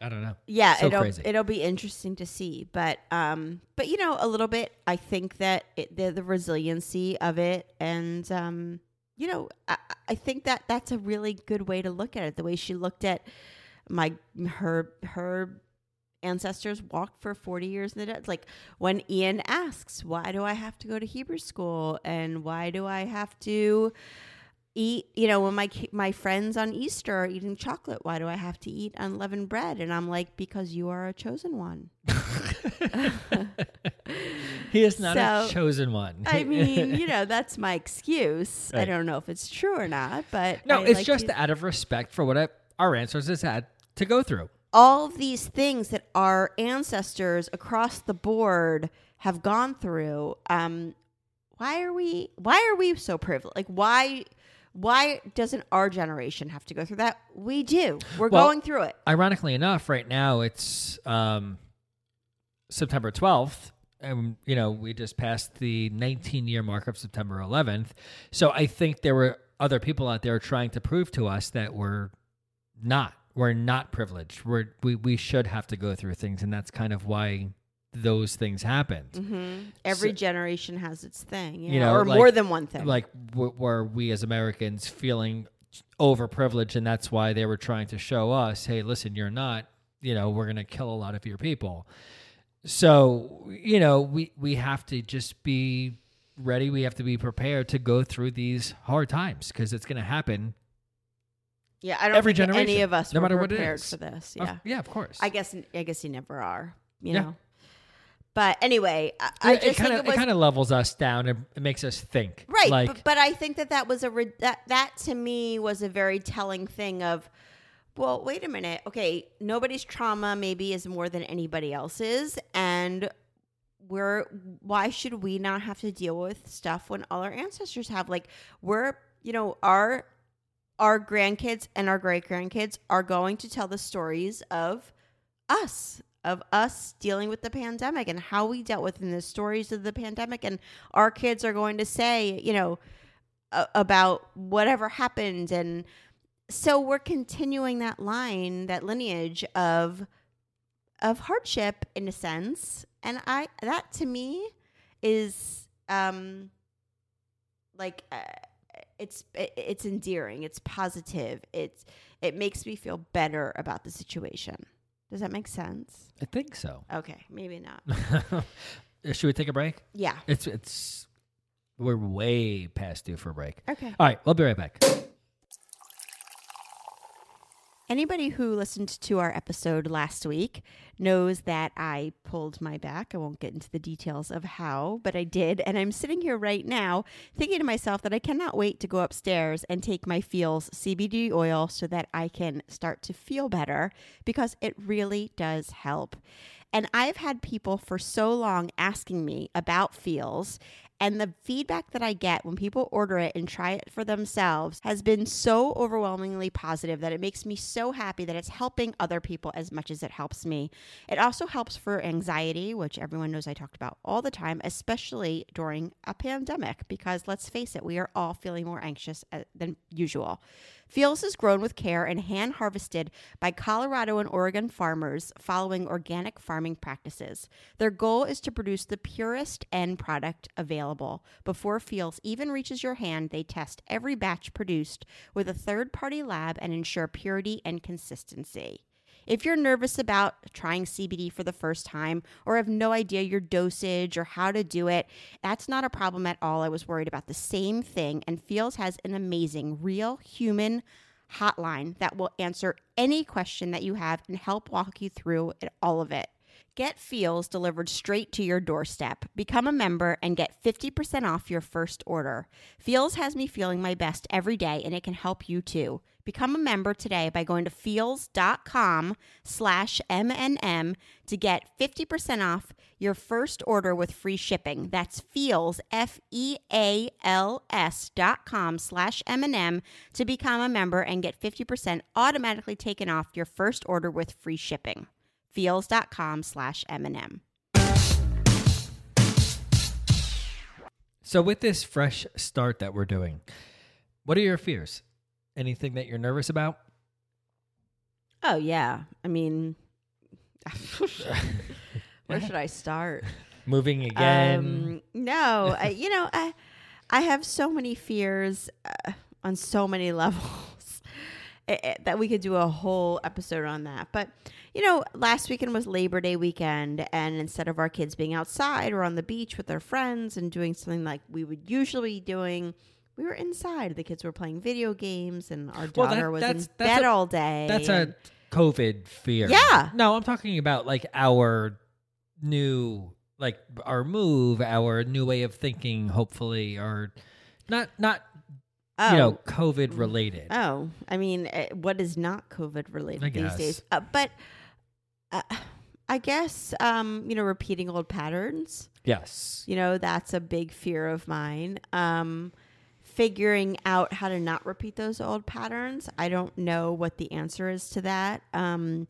[SPEAKER 1] I don't know.
[SPEAKER 2] Yeah,
[SPEAKER 1] So
[SPEAKER 2] it'll
[SPEAKER 1] crazy.
[SPEAKER 2] it'll be interesting to see, but um, but you know, a little bit. I think that it, the the resiliency of it, and um, you know, I, I think that that's a really good way to look at it. The way she looked at my her her ancestors walked for 40 years in the desert. Like when Ian asks, why do I have to go to Hebrew school? And why do I have to eat, you know, when my, my friends on Easter are eating chocolate, why do I have to eat unleavened bread? And I'm like, because you are a chosen one. <laughs>
[SPEAKER 1] He is not a chosen one.
[SPEAKER 2] I <laughs> mean, you know, that's my excuse. I don't know if it's true or not, but
[SPEAKER 1] No,
[SPEAKER 2] I
[SPEAKER 1] it's
[SPEAKER 2] like
[SPEAKER 1] just
[SPEAKER 2] to-
[SPEAKER 1] out of respect for what I, our ancestors had to go through.
[SPEAKER 2] all of these things that our ancestors across the board have gone through um why are we why are we so privileged like why why doesn't our generation have to go through that we do we're
[SPEAKER 1] Well-
[SPEAKER 2] going through it
[SPEAKER 1] Ironically enough, right now it's um, September 12th, And, you know, we just passed the 19 year mark of September 11th. So I think there were other people out there trying to prove to us that we're not. We're not privileged. We're, we we should have to go through things, and that's kind of why those things happened.
[SPEAKER 2] hmm Every
[SPEAKER 1] So-
[SPEAKER 2] generation has its thing, you,
[SPEAKER 1] You
[SPEAKER 2] know,
[SPEAKER 1] know,
[SPEAKER 2] or
[SPEAKER 1] like-
[SPEAKER 2] more than one thing.
[SPEAKER 1] Like, w- were we as Americans feeling overprivileged, and that's why they were trying to show us, hey, listen, you're not. You know, we're gonna kill a lot of your people. So you know, we we have to just be ready. We have to be prepared to go through these hard times because it's gonna happen.
[SPEAKER 2] yeah, I don't
[SPEAKER 1] every
[SPEAKER 2] think any of us
[SPEAKER 1] no matter what it
[SPEAKER 2] prepared for this. Yeah,
[SPEAKER 1] yeah, of course.
[SPEAKER 2] I guess I guess you never are. You
[SPEAKER 1] Yeah.
[SPEAKER 2] know. But anyway, I, I
[SPEAKER 1] it kind of
[SPEAKER 2] it
[SPEAKER 1] kind of levels us down and it makes us think.
[SPEAKER 2] right.
[SPEAKER 1] Like,
[SPEAKER 2] but, but I think that that was a re- that that to me was a very telling thing of, well, wait a minute. Okay, nobody's trauma maybe is more than anybody else's, and we're why should we not have to deal with stuff when all our ancestors have? Like we're you know our our grandkids and our great grandkids are going to tell the stories of us of us dealing with the pandemic and how we dealt with in the stories of the pandemic. And our kids are going to say you know a- about whatever happened. And so we're continuing that line that lineage of of hardship in a sense. And i that to me is um like uh, it's it, it's endearing. It's positive. It's it makes me feel better about the situation does that make sense
[SPEAKER 1] I think so.
[SPEAKER 2] okay maybe not <laughs>
[SPEAKER 1] Should we take a break?
[SPEAKER 2] yeah
[SPEAKER 1] It's it's we're way past due for a break.
[SPEAKER 2] okay
[SPEAKER 1] All right, we'll be right back.
[SPEAKER 2] Anybody who listened to our episode last week knows that I pulled my back. I won't get into the details of how, but I did. And I'm sitting here right now thinking to myself that I cannot wait to go upstairs and take my Feals CBD oil so that I can start to feel better because it really does help. And I've had people for so long asking me about Feals. And the feedback that I get when people order it and try it for themselves has been so overwhelmingly positive that it makes me so happy that it's helping other people as much as it helps me. It also helps for anxiety, which everyone knows I talked about all the time, especially during a pandemic, because let's face it, we are all feeling more anxious uh, than usual. Feals is grown with care and hand harvested by Colorado and Oregon farmers following organic farming practices. Their goal is to produce the purest end product available. Before Feals even reaches your hand, they test every batch produced with a third party lab and ensure purity and consistency. If you're nervous about trying CBD for the first time or have no idea your dosage or how to do it, that's not a problem at all. I was worried about the same thing, and Feals has an amazing, real human hotline that will answer any question that you have and help walk you through it, all of it. Get Feals delivered straight to your doorstep. Become a member and get 50% off your first order. Feals has me feeling my best every day and it can help you too. Become a member today by going to feals.com slash MNM to get 50% off your first order with free shipping. That's feals, F-E-A-L-S dot com slash M&M to become a member and get 50% automatically taken off your first order with free shipping feals.com slash M&M.
[SPEAKER 1] So with this fresh start that we're doing, what are your fears? Anything that you're nervous about?
[SPEAKER 2] Oh, yeah. I mean, <laughs> where should I start?
[SPEAKER 1] Moving again?
[SPEAKER 2] Um, no, I, you know, I, I have so many fears uh, on so many <laughs> levels eh, eh, that we could do a whole episode on that. But, you know, last weekend was Labor Day weekend, and instead of our kids being outside or on the beach with their friends and doing something like we would usually be doing, we were inside. The kids were playing video games, and our
[SPEAKER 1] Well, that-
[SPEAKER 2] daughter was in
[SPEAKER 1] that's- that's
[SPEAKER 2] bed
[SPEAKER 1] a-
[SPEAKER 2] all day.
[SPEAKER 1] That's
[SPEAKER 2] and-
[SPEAKER 1] a COVID fear.
[SPEAKER 2] Yeah.
[SPEAKER 1] No, I'm talking about like our new, like our move, our new way of thinking. Hopefully, or not, not
[SPEAKER 2] oh.
[SPEAKER 1] you know, COVID related.
[SPEAKER 2] Oh, I mean, uh, what is not COVID related these days? Uh, but uh, I guess um, you know, repeating old patterns.
[SPEAKER 1] yes.
[SPEAKER 2] You know, that's a big fear of mine. Um, figuring out how to not repeat those old patterns. I don't know what the answer is to that. Um,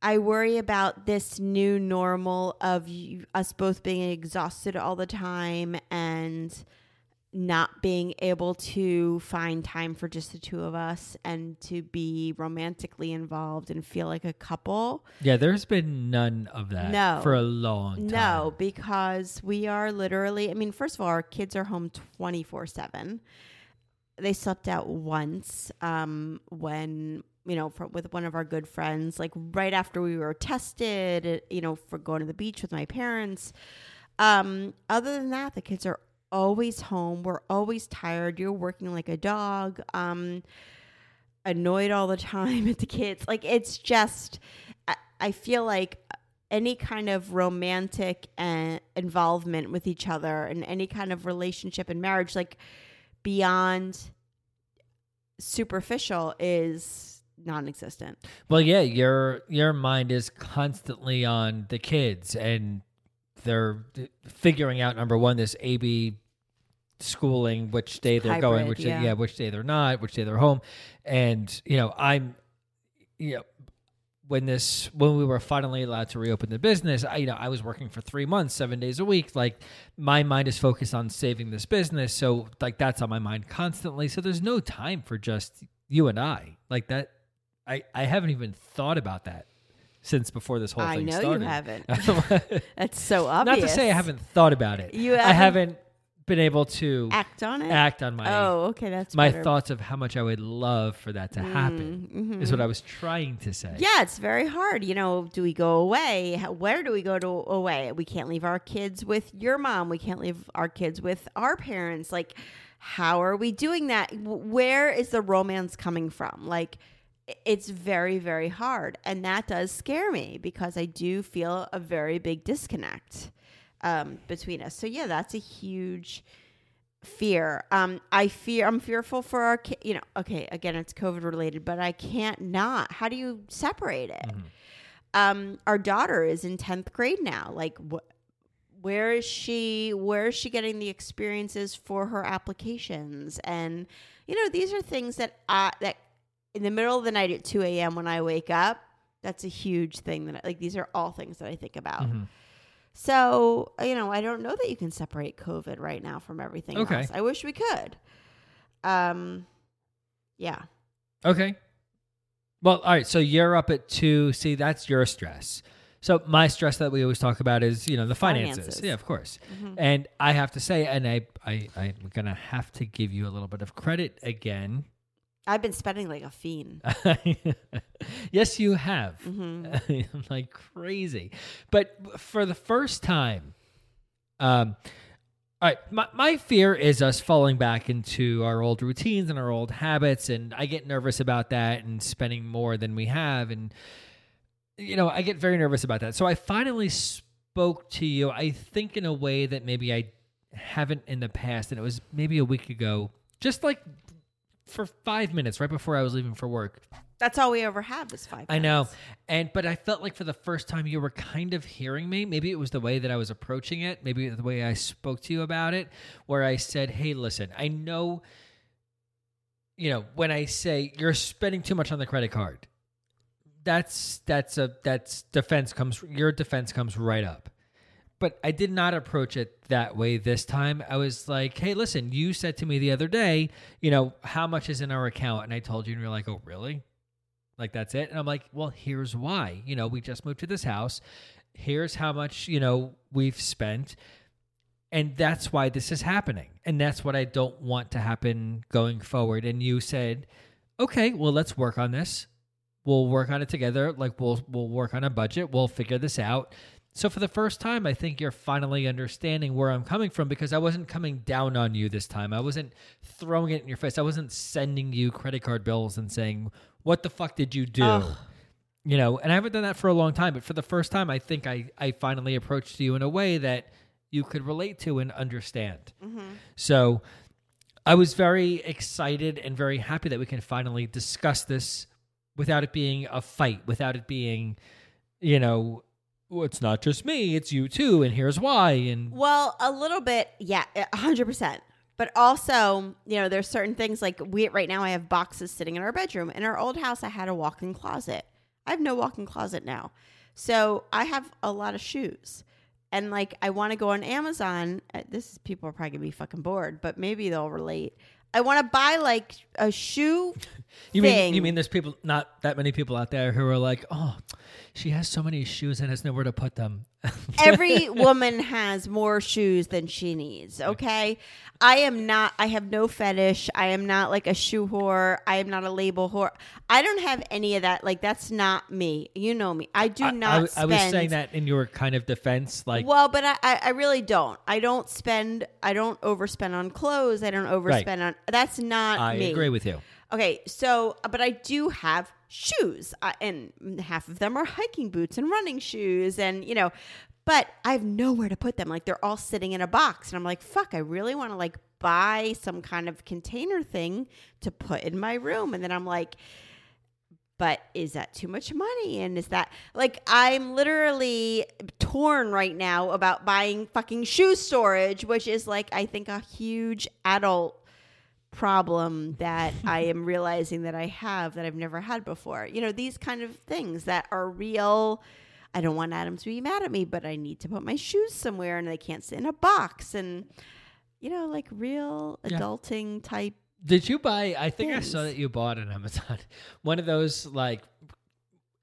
[SPEAKER 2] I worry about this new normal of you, us both being exhausted all the time and not being able to find time for just the two of us and to be romantically involved and feel like a couple.
[SPEAKER 1] Yeah, there's been none of that
[SPEAKER 2] No.
[SPEAKER 1] for a long time.
[SPEAKER 2] No, because we are literally, I mean, first of all, our kids are home 24 7. They slept out once um, when, you know, for, with one of our good friends, like right after we were tested, you know, for going to the beach with my parents. Um, other than that, the kids are always home. We're always tired. You're working like a dog. Um, annoyed all the <laughs> time at the kids. Like it's just, I, I feel like any kind of romantic uh, involvement with each other and any kind of relationship and marriage, like beyond superficial, is non-existent.
[SPEAKER 1] Well, yeah, your your mind is constantly on the kids, and they're figuring out number one this AB schooling, which day they're going, which
[SPEAKER 2] yeah.
[SPEAKER 1] day, yeah, which day they're not, which day they're home, and you know, I'm, you know. When this, when we were finally allowed to reopen the business, I, you know, I was working for three months, seven days a week. Like, my mind is focused on saving this business, so like that's on my mind constantly. So there's no time for just you and I. Like that, I, I haven't even thought about that since before this whole
[SPEAKER 2] I
[SPEAKER 1] thing
[SPEAKER 2] know
[SPEAKER 1] started.
[SPEAKER 2] you haven't. <laughs> That's so obvious.
[SPEAKER 1] Not to say I haven't thought about it.
[SPEAKER 2] You
[SPEAKER 1] I
[SPEAKER 2] haven't-
[SPEAKER 1] haven't been able to
[SPEAKER 2] act on it.
[SPEAKER 1] act on my
[SPEAKER 2] oh, okay, that's
[SPEAKER 1] my
[SPEAKER 2] better.
[SPEAKER 1] thoughts of how much I would love for that to happen.
[SPEAKER 2] Mm-hmm.
[SPEAKER 1] Is what I was trying to say.
[SPEAKER 2] Yeah, it's very hard. You know, do we go away? How- Where do we go to away? We can't leave our kids with your mom. We can't leave our kids with our parents. Like, how are we doing that? Where is the romance coming from? Like, it's very, very hard. And that does scare me because I do feel a very big disconnect um, between us. So, yeah, that's a huge fear. Um, I fear. I'm fearful for our. You know. Okay. Again, it's COVID related, but I can't not. How do you separate it? Um, our daughter is in tenth grade now. Like, wh- where is she? Where is she getting the experiences for her applications? And you know, these are things that I that in the middle of the night at two a.m. when I wake up. That's a huge thing that I, like these are all things that I think about.
[SPEAKER 1] Mhm.
[SPEAKER 2] So, you know, I don't know that you can separate COVID right now from everything
[SPEAKER 1] Okay.
[SPEAKER 2] else. I wish we could. Um, yeah.
[SPEAKER 1] Okay. Well, all right. So you're up at two. See, that's your stress. So my stress that we always talk about is, you know, the finances.
[SPEAKER 2] Finances.
[SPEAKER 1] Yeah, of course.
[SPEAKER 2] Mm-hmm.
[SPEAKER 1] And I have to say, and I, I, I'm gonna have to give you a little bit of credit again.
[SPEAKER 2] I've been spending like a fiend. <laughs>
[SPEAKER 1] yes, you have.
[SPEAKER 2] Mm-hmm. <laughs>
[SPEAKER 1] like crazy. But for the first time, um, all right, my, my fear is us falling back into our old routines and our old habits. And I get nervous about that and spending more than we have. And, you know, I get very nervous about that. So I finally spoke to you, I think, in a way that maybe I haven't in the past. And it was maybe a week ago, just like for five minutes right before I was leaving for work.
[SPEAKER 2] That's all we ever have is five. Minutes.
[SPEAKER 1] I know. And but I felt like for the first time you were kind of hearing me. Maybe it was the way that I was approaching it, maybe the way I spoke to you about it, where I said, "Hey, listen, I know you know, when I say you're spending too much on the credit card, that's that's a that's defense comes your defense comes right up. But I did not approach it that way this time. I was like, "Hey, listen, you said to me the other day, you know, how much is in our account?" And I told you and you're like, "Oh, really?" Like that's it. And I'm like, "Well, here's why. You know, we just moved to this house. Here's how much, you know, we've spent." And that's why this is happening. And that's what I don't want to happen going forward. And you said, "Okay, well, let's work on this. We'll work on it together. Like we'll we'll work on a budget. We'll figure this out." So for the first time, I think you're finally understanding where I'm coming from because I wasn't coming down on you this time. I wasn't throwing it in your face. I wasn't sending you credit card bills and saying, "What the fuck did you do?"
[SPEAKER 2] Ugh.
[SPEAKER 1] You know, and I haven't done that for a long time, but for the first time, I think I I finally approached you in a way that you could relate to and understand. Mm-hmm. So I was very excited and very happy that we can finally discuss this without it being a fight, without it being, you know, well, it's not just me, it's you too, and here's why. And
[SPEAKER 2] Well, a little bit, yeah, a hundred percent. But also, you know, there's certain things like we right now. I have boxes sitting in our bedroom. In our old house, I had a walk-in closet. I have no walk-in closet now. So I have a lot of shoes. And like I want to go on Amazon. uh, This is people are probably gonna be fucking bored, but maybe they'll relate. I want to buy like a shoe. <laughs>
[SPEAKER 1] You mean you mean there's people not that many people out there who are like, oh, she has so many shoes and has nowhere to put them. <laughs>
[SPEAKER 2] Every woman has more shoes than she needs. Okay. I am not, I have no fetish. I am not like a shoe whore. I am not a label whore. I don't have any of that. Like, that's not me. You know me. I do
[SPEAKER 1] I-
[SPEAKER 2] not
[SPEAKER 1] I, I
[SPEAKER 2] spend.
[SPEAKER 1] was saying that in your kind of defense, like
[SPEAKER 2] well, but I, I, I really don't. I don't spend, I don't overspend on clothes. I don't overspend on, that's not
[SPEAKER 1] I
[SPEAKER 2] me.
[SPEAKER 1] agree with you.
[SPEAKER 2] Okay, so but I do have shoes, uh, and half of them are hiking boots and running shoes, and you know, but I have nowhere to put them. Like they're all sitting in a box, and I'm like, fuck, I really want to like buy some kind of container thing to put in my room, and then I'm like. But is that too much money? And is that like I'm literally torn right now about buying fucking shoe storage, which is like I think a huge adult problem that <laughs> I am realizing that I have that I've never had before. You know, these kind of things that are real. I don't want Adam to be mad at me, but I need to put my shoes somewhere and they can't sit in a box and you know, like real
[SPEAKER 1] Yeah.
[SPEAKER 2] adulting type.
[SPEAKER 1] Did you buy? I think I saw that you bought on Amazon <laughs> one of those like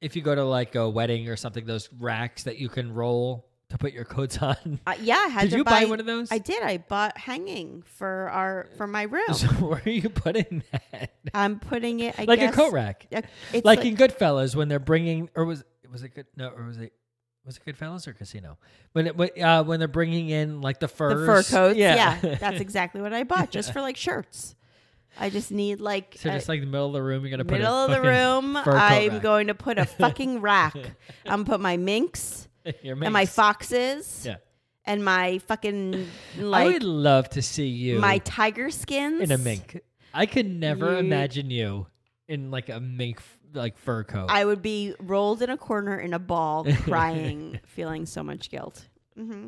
[SPEAKER 1] if you go to like a wedding or something, those racks that you can roll to put your coats on. <laughs>
[SPEAKER 2] Uh, yeah, I had
[SPEAKER 1] Did
[SPEAKER 2] to
[SPEAKER 1] you
[SPEAKER 2] buy,
[SPEAKER 1] buy one of those?
[SPEAKER 2] I did. I bought hanging for our for my <laughs> room.
[SPEAKER 1] So where are you putting that?
[SPEAKER 2] I'm putting it I
[SPEAKER 1] like
[SPEAKER 2] guess,
[SPEAKER 1] a coat rack,
[SPEAKER 2] uh, It's
[SPEAKER 1] like, in Goodfellas when they're bringing, or was was it good? No, or was it was it Goodfellas or Casino? When it when, uh, when they're bringing in like the
[SPEAKER 2] the fur coats.
[SPEAKER 1] Yeah,
[SPEAKER 2] Yeah, <laughs> that's exactly what I bought just for like shirts. I just need like
[SPEAKER 1] so
[SPEAKER 2] a-
[SPEAKER 1] just like the middle of the room, you're gonna put
[SPEAKER 2] middle of the room. I'm
[SPEAKER 1] rack.
[SPEAKER 2] going to put a fucking rack. I'm gonna put my minks <laughs> and my foxes
[SPEAKER 1] Yeah,
[SPEAKER 2] and my fucking <laughs> like I
[SPEAKER 1] would love to see you
[SPEAKER 2] my tiger skins
[SPEAKER 1] in a mink. I could never
[SPEAKER 2] You-
[SPEAKER 1] imagine you in like a mink f- like fur coat.
[SPEAKER 2] I would be rolled in a corner in a ball, <laughs> crying, feeling so much guilt. hmm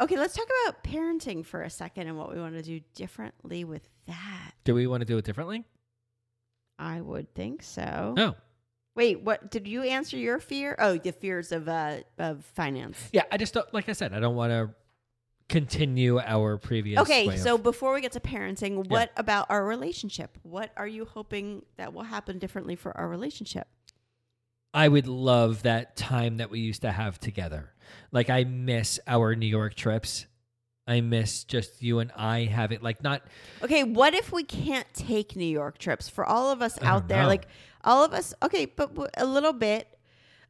[SPEAKER 2] Okay, let's talk about parenting for a second and what we want to do differently with that.
[SPEAKER 1] Do we want to do it differently?
[SPEAKER 2] I would think so.
[SPEAKER 1] No.
[SPEAKER 2] Wait, what did you answer your fear? Oh, the fears of uh of finance.
[SPEAKER 1] Yeah, I just don't, like I said, I don't want to continue our previous.
[SPEAKER 2] Okay,
[SPEAKER 1] way of-
[SPEAKER 2] so before we get to parenting, what about our relationship? What are you hoping that will happen differently for our relationship?
[SPEAKER 1] I would love that time that we used to have together. Like I miss our New York trips. I miss just you and I have it like not
[SPEAKER 2] Okay, what if we can't take New York trips for all of us
[SPEAKER 1] I
[SPEAKER 2] out
[SPEAKER 1] don't
[SPEAKER 2] there?
[SPEAKER 1] know.
[SPEAKER 2] Like all of us. Okay, but w- a little bit.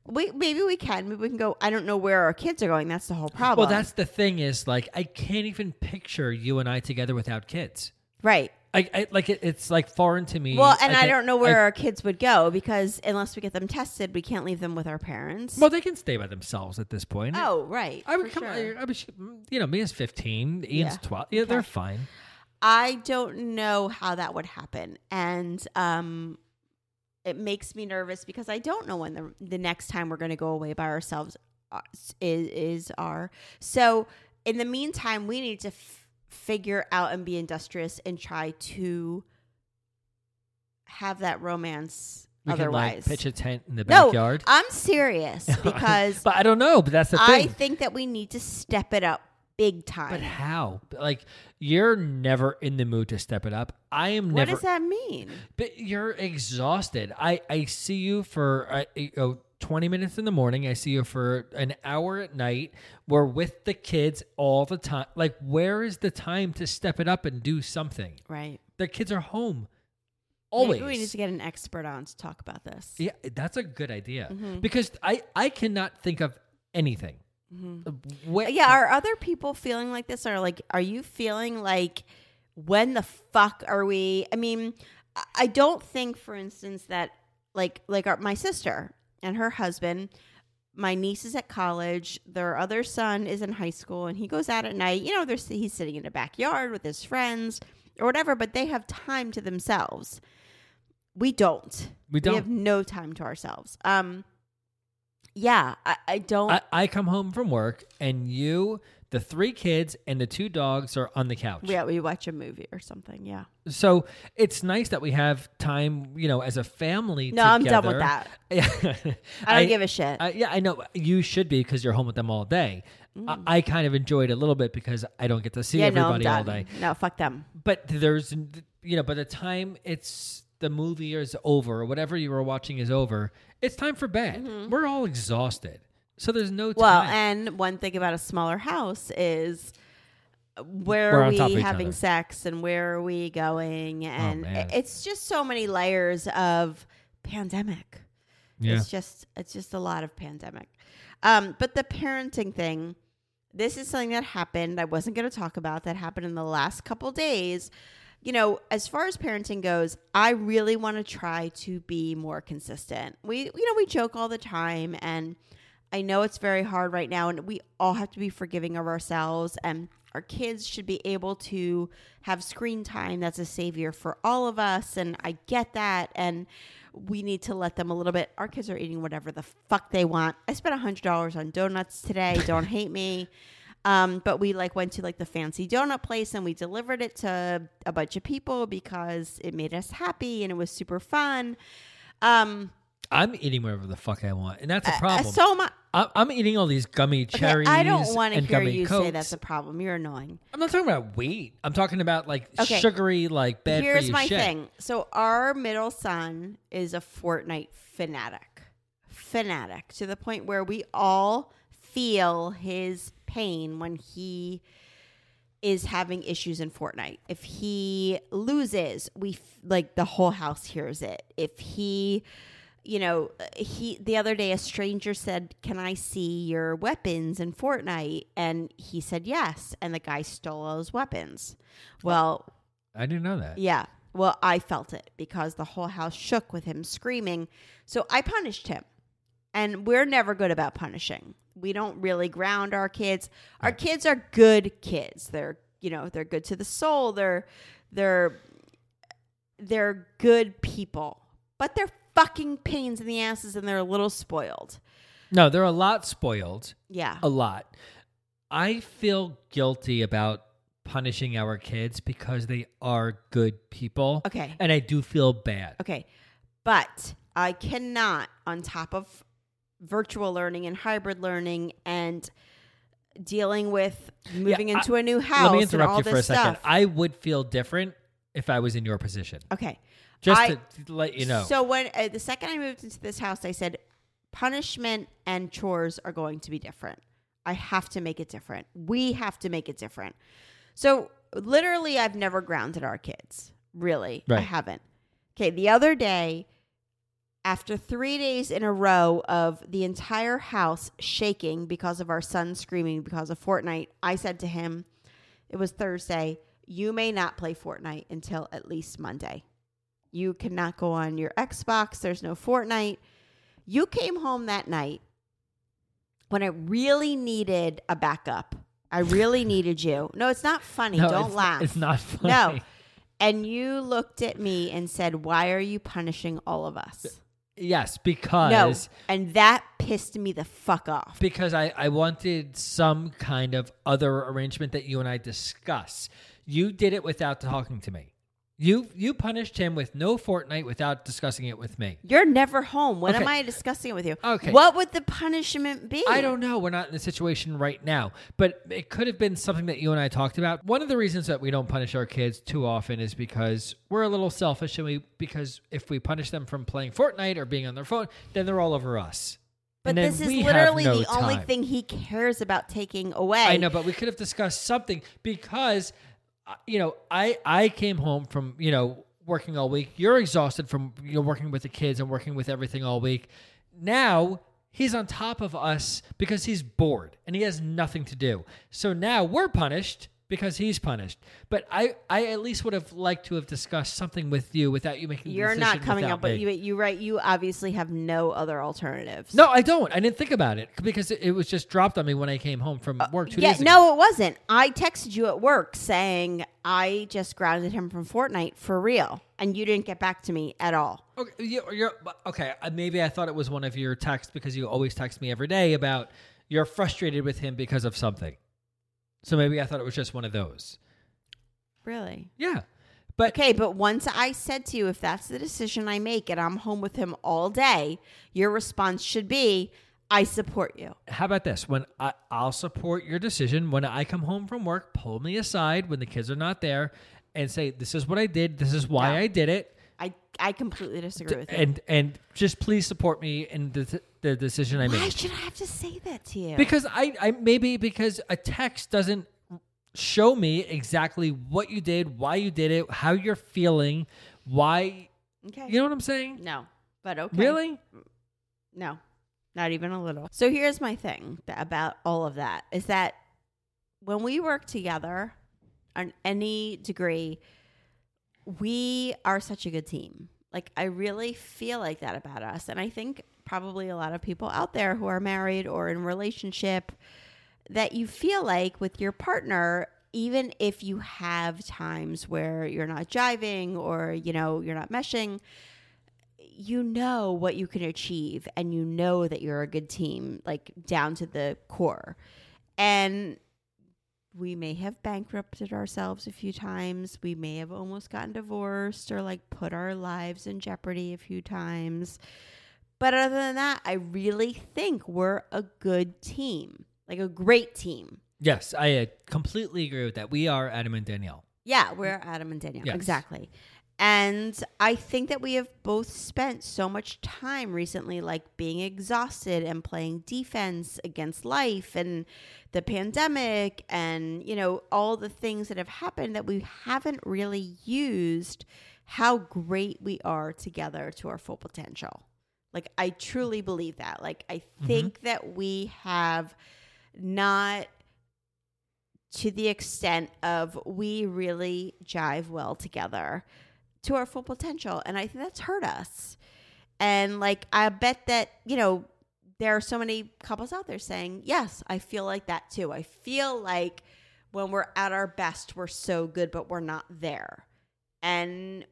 [SPEAKER 2] We maybe we can. Maybe we can go. I don't know where our kids are going. That's the whole problem.
[SPEAKER 1] Well, that's the thing is like I can't even picture you and I together without kids.
[SPEAKER 2] right.
[SPEAKER 1] I, I like it, it's like foreign to me.
[SPEAKER 2] Well, and I,
[SPEAKER 1] can't-
[SPEAKER 2] don't know where
[SPEAKER 1] I-
[SPEAKER 2] our kids would go because unless we get them tested, we can't leave them with our parents.
[SPEAKER 1] well, they can stay by themselves at this point.
[SPEAKER 2] oh, right.
[SPEAKER 1] I would come.
[SPEAKER 2] sure.
[SPEAKER 1] I was, you know, Mia's fifteen, Ian's
[SPEAKER 2] Yeah.
[SPEAKER 1] twelve. Yeah, they're fine.
[SPEAKER 2] I don't know how that would happen, and um, it makes me nervous because I don't know when the the next time we're going to go away by ourselves uh, is is our. So in the meantime, we need to figure out and be industrious and try to have that romance.
[SPEAKER 1] We
[SPEAKER 2] otherwise,
[SPEAKER 1] can like pitch a tent in the
[SPEAKER 2] no,
[SPEAKER 1] backyard.
[SPEAKER 2] I'm serious <laughs> because
[SPEAKER 1] but I don't know. But that's the
[SPEAKER 2] I
[SPEAKER 1] thing.
[SPEAKER 2] I think that we need to step it up big time.
[SPEAKER 1] But how? Like you're never in the mood to step it up. I am
[SPEAKER 2] what
[SPEAKER 1] never.
[SPEAKER 2] What does that mean?
[SPEAKER 1] But you're exhausted. I I see you for uh, you know, 20 minutes in the morning. I see you for an hour at night. We're with the kids all the time. Like where is the time to step it up and do something?
[SPEAKER 2] Right.
[SPEAKER 1] Their kids are home. Always.
[SPEAKER 2] Maybe we need to get an expert on to talk about this.
[SPEAKER 1] yeah, that's a good idea
[SPEAKER 2] Mm-hmm.
[SPEAKER 1] because I I cannot think of anything. Wh-
[SPEAKER 2] Yeah, are other people feeling like this? Or like, are you feeling like when the fuck are we? I mean, I- I don't think, for instance, that like like our, my sister and her husband. My niece is at college. Their other son is in high school, and he goes out at night. You know, there's he's sitting in the backyard with his friends or whatever. But they have time to themselves. We don't.
[SPEAKER 1] We don't.
[SPEAKER 2] We have no time to ourselves. Um. Yeah, I, I don't.
[SPEAKER 1] I, I come home from work and you, the three kids, and the two dogs are on the couch.
[SPEAKER 2] yeah, we watch a movie or something. Yeah.
[SPEAKER 1] So it's nice that we have time, you know, as a family.
[SPEAKER 2] No, I'm done with
[SPEAKER 1] together.
[SPEAKER 2] that.
[SPEAKER 1] Yeah. <laughs>
[SPEAKER 2] I don't give a shit.
[SPEAKER 1] I, yeah, I know you should be because you're home with them all day. I, I kind of enjoy it a little bit because I don't get to see
[SPEAKER 2] Mm. yeah, no, I'm
[SPEAKER 1] everybody all
[SPEAKER 2] done.
[SPEAKER 1] day.
[SPEAKER 2] No, fuck them.
[SPEAKER 1] But there's, you know, by the time it's the movie is over or whatever you were watching is over, it's time for bed. We're all exhausted, so there's no time.
[SPEAKER 2] Mm-hmm. Well, and one thing about a smaller house is where
[SPEAKER 1] We're
[SPEAKER 2] are
[SPEAKER 1] on top of
[SPEAKER 2] we having
[SPEAKER 1] other. Oh,
[SPEAKER 2] sex and where are we going? And
[SPEAKER 1] man.
[SPEAKER 2] it's just so many layers of pandemic.
[SPEAKER 1] yeah.
[SPEAKER 2] It's just it's just a lot of pandemic. Um, but the parenting thing, this is something that happened. I wasn't going to talk about that happened in the last couple days. You know, as far as parenting goes, I really want to try to be more consistent. We, you know, we joke all the time, and I know it's very hard right now, and we all have to be forgiving of ourselves. And our kids should be able to have screen time that's a savior for all of us. And I get that. And we need to let them a little bit. Our kids are eating whatever the fuck they want. I spent a hundred dollars on donuts today. Don't hate me. <laughs> Um, but we like went to like the fancy donut place and we delivered it to a bunch of people because it made us happy and it was super fun. Um,
[SPEAKER 1] I'm eating whatever the fuck I want, and that's a
[SPEAKER 2] uh,
[SPEAKER 1] problem.
[SPEAKER 2] so much.
[SPEAKER 1] I'm, I'm eating all these gummy cherries.
[SPEAKER 2] I don't want to hear you
[SPEAKER 1] Cokes.
[SPEAKER 2] say that's a problem. You're annoying.
[SPEAKER 1] I'm not talking about weight. I'm talking about like
[SPEAKER 2] Okay.
[SPEAKER 1] sugary, like bad for
[SPEAKER 2] Here's
[SPEAKER 1] you
[SPEAKER 2] my
[SPEAKER 1] shit.
[SPEAKER 2] thing. So our middle son is a Fortnite fanatic, fanatic to the point where we all feel his pain when he is having issues in Fortnite. If he loses, we f- like the whole house hears it. If he you know, he the other day a stranger said, "Can I see your weapons in Fortnite?" And he said yes, and the guy stole all his weapons. Well,
[SPEAKER 1] I didn't know that.
[SPEAKER 2] yeah. Well, I felt it because the whole house shook with him screaming. So I punished him. And we're never good about punishing. We don't really ground our kids. Our kids are good kids. They're, you know, they're good to the soul. They're they're they're good people. But they're fucking pains in the asses and they're a little spoiled.
[SPEAKER 1] No, they're a lot spoiled.
[SPEAKER 2] Yeah.
[SPEAKER 1] A lot. I feel guilty about punishing our kids because they are good people.
[SPEAKER 2] Okay.
[SPEAKER 1] And I do feel bad.
[SPEAKER 2] Okay. But I cannot, on top of virtual learning and hybrid learning and dealing with moving
[SPEAKER 1] Yeah,
[SPEAKER 2] into a new house.
[SPEAKER 1] Let me interrupt you for a second.
[SPEAKER 2] stuff.
[SPEAKER 1] I would feel different if I was in your position.
[SPEAKER 2] okay.
[SPEAKER 1] Just
[SPEAKER 2] I-
[SPEAKER 1] to let you know.
[SPEAKER 2] So when uh, the second I moved into this house, I said punishment and chores are going to be different. I have to make it different. We have to make it different. So literally, I've never grounded our kids. Really, I haven't. Okay, the other day, after three days in a row of the entire house shaking because of our son screaming because of Fortnite, I said to him, it was Thursday, you may not play Fortnite until at least Monday. You cannot go on your Xbox. There's no Fortnite. You came home that night when I really needed a backup. I really <laughs> needed you. No, it's not funny.
[SPEAKER 1] No,
[SPEAKER 2] Don't
[SPEAKER 1] it's,
[SPEAKER 2] laugh.
[SPEAKER 1] It's not <laughs> funny.
[SPEAKER 2] No. And you looked at me and said, Why are you punishing all of us?
[SPEAKER 1] Yes, because No.
[SPEAKER 2] And that pissed me the fuck off.
[SPEAKER 1] because I, I wanted some kind of other arrangement that you and I discuss. You did it without talking to me. You you punished him with no Fortnite without discussing it with me.
[SPEAKER 2] You're never home. When am I discussing it with you?
[SPEAKER 1] Okay.
[SPEAKER 2] What would the punishment be?
[SPEAKER 1] I don't know. We're not in the situation right now, but it could have been something that you and I talked about. One of the reasons that we don't punish our kids too often is because we're a little selfish, and we because if we punish them from playing Fortnite or being on their phone, then they're all over us.
[SPEAKER 2] But
[SPEAKER 1] And then
[SPEAKER 2] this is
[SPEAKER 1] we have
[SPEAKER 2] literally
[SPEAKER 1] no
[SPEAKER 2] the only
[SPEAKER 1] time.
[SPEAKER 2] thing he cares about taking away.
[SPEAKER 1] I know, but we could have discussed something because, you know, I I came home from you know working all week. You're exhausted from you know working with the kids and working with everything all week. Now he's on top of us because he's bored and he has nothing to do. So now we're punished because he's punished. But I, I at least would have liked to have discussed something with you without you making.
[SPEAKER 2] You're not coming up, but you, you right. You obviously have no other alternatives.
[SPEAKER 1] No, I don't. I didn't think about it because it, it was just dropped on me when I came home from work two
[SPEAKER 2] yeah,
[SPEAKER 1] days ago.
[SPEAKER 2] no, it wasn't. I texted you at work saying I just grounded him from Fortnite for real, and you didn't get back to me at all.
[SPEAKER 1] Okay, you're, you're okay. uh, Maybe I thought it was one of your texts because you always text me every day about you're frustrated with him because of something. So maybe I thought it was just one of those.
[SPEAKER 2] Really?
[SPEAKER 1] Yeah, but
[SPEAKER 2] Okay, but once I said to you, if that's the decision I make and I'm home with him all day, your response should be, I support you.
[SPEAKER 1] how about this? When I, I'll support your decision when I come home from work, pull me aside when the kids are not there, and say, "This is what I did. This is why
[SPEAKER 2] No.
[SPEAKER 1] I did it."
[SPEAKER 2] I, I completely disagree with you.
[SPEAKER 1] and and just please support me in the the decision I
[SPEAKER 2] Why
[SPEAKER 1] made.
[SPEAKER 2] Why should I have to say that to you?
[SPEAKER 1] Because I, I maybe because a text doesn't show me exactly what you did, why you did it, how you're feeling, why
[SPEAKER 2] okay.
[SPEAKER 1] you know what I'm saying?
[SPEAKER 2] no, but okay.
[SPEAKER 1] Really?
[SPEAKER 2] No, not even a little. So here's my thing about all of that is that when we work together on any degree, we are such a good team. Like, I really feel like that about us. And I think probably a lot of people out there who are married or in relationship that you feel like with your partner, even if you have times where you're not jiving or, you know, you're not meshing, you know what you can achieve and you know that you're a good team, like down to the core. And we may have bankrupted ourselves a few times. We may have almost gotten divorced or like put our lives in jeopardy a few times. But other than that, I really think we're a good team, like a great team.
[SPEAKER 1] Yes, I uh, completely agree with that. We are Adam and Danielle.
[SPEAKER 2] Yeah, we're Adam and Danielle.
[SPEAKER 1] Yes.
[SPEAKER 2] Exactly. And I think that we have both spent so much time recently, like being exhausted and playing defense against life and the pandemic and, you know, all the things that have happened that we haven't really used how great we are together to our full potential. Like, I truly believe that. Like, I mm-hmm. think that we have not to the extent of we really jive well together to our full potential. And I think that's hurt us. And like, I bet that, you know, there are so many couples out there saying, yes, I feel like that too. I feel like when we're at our best, we're so good, but we're not there. And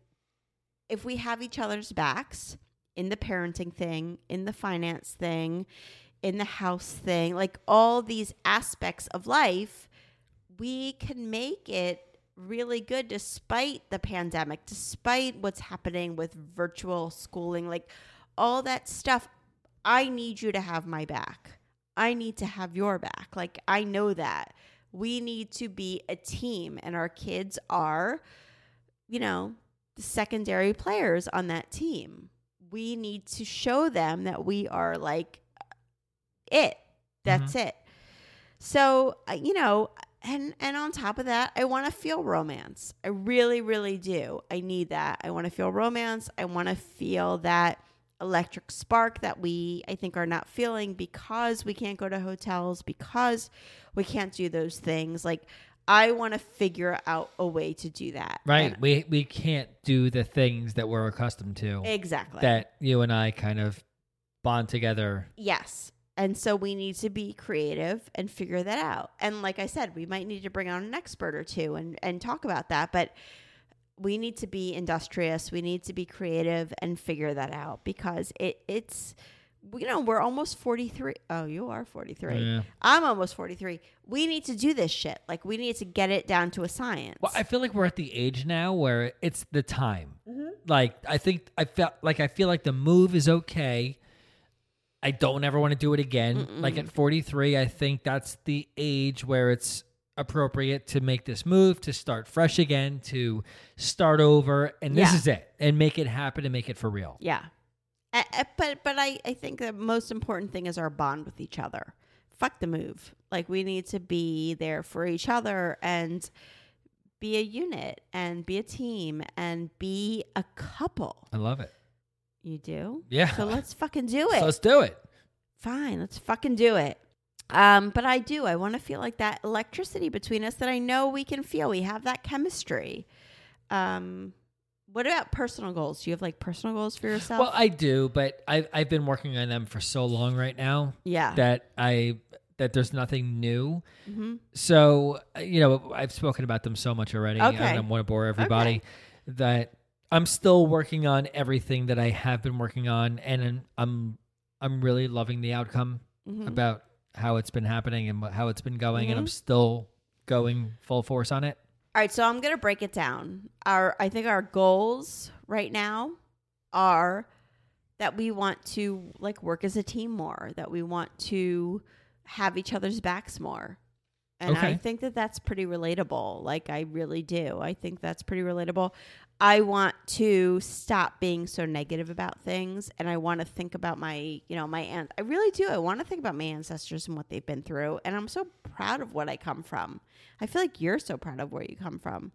[SPEAKER 2] if we have each other's backs in the parenting thing, in the finance thing, in the house thing, like all these aspects of life, we can make it really good despite the pandemic, despite what's happening with virtual schooling, like all that stuff. I need you to have my back. I need to have your back. Like, I know that. We need to be a team, and our kids are, you know, the secondary players on that team. We need to show them that we are like it. That's it. So, uh, you know, and and on top of that, I want to feel romance. I really really do. I need that. I want to feel romance. I want to feel that electric spark that we I think are not feeling because we can't go to hotels because we can't do those things. Like I want to figure out a way to do that.
[SPEAKER 1] Right.
[SPEAKER 2] And-
[SPEAKER 1] we we can't do the things that we're accustomed to
[SPEAKER 2] exactly.
[SPEAKER 1] that you and I kind of bond together.
[SPEAKER 2] Yes. And so we need to be creative and figure that out. And like I said, we might need to bring on an expert or two and, and talk about that. But we need to be industrious. We need to be creative and figure that out because it it's you know, we're almost 43. Oh, you are 43.
[SPEAKER 1] Yeah.
[SPEAKER 2] I'm almost 43. We need to do this shit. Like we need to get it down to a science.
[SPEAKER 1] Well, I feel like we're at the age now where it's the time. Mm-hmm. Like I think I felt like I feel like the move is okay. I don't ever want to do it again. Like at 43, I think that's the age where it's appropriate to make this move, to start fresh again, to start over, and this
[SPEAKER 2] Yeah.
[SPEAKER 1] is it, and make it happen and make it for real.
[SPEAKER 2] Yeah. A- a- but but I, I think the most important thing is our bond with each other. Fuck the move. Like we need to be there for each other and be a unit and be a team and be a couple.
[SPEAKER 1] I love it.
[SPEAKER 2] You do?
[SPEAKER 1] Yeah.
[SPEAKER 2] So let's fucking do it.
[SPEAKER 1] So let's do it.
[SPEAKER 2] Fine, let's fucking do it. Um, but I do. I want to feel like that electricity between us that I know we can feel. We have that chemistry. Um, what about personal goals? Do you have like personal goals for yourself?
[SPEAKER 1] Well, I do, but I've I've been working on them for so long right now
[SPEAKER 2] yeah.
[SPEAKER 1] that I that there's nothing new.
[SPEAKER 2] hmm
[SPEAKER 1] So you know, I've spoken about them so much already.
[SPEAKER 2] Okay.
[SPEAKER 1] I don't want to bore everybody. That I'm still working on everything that I have been working on, and I'm I'm really loving the outcome
[SPEAKER 2] Mhm.
[SPEAKER 1] about how it's been happening and how it's been going, and I'm
[SPEAKER 2] Mhm.
[SPEAKER 1] still going full force on it.
[SPEAKER 2] All right, so I'm gonna break it down. Our I think our goals right now are that we want to like work as a team more, that we want to have each other's backs more. And I think that that's pretty relatable. Like I really do. I think that's pretty relatable. I want to stop being so negative about things and I want to think about my, you know, my aunt. I really do. I want to think about my ancestors and what they've been through and I'm so proud of what I come from. I feel like you're so proud of where you come from.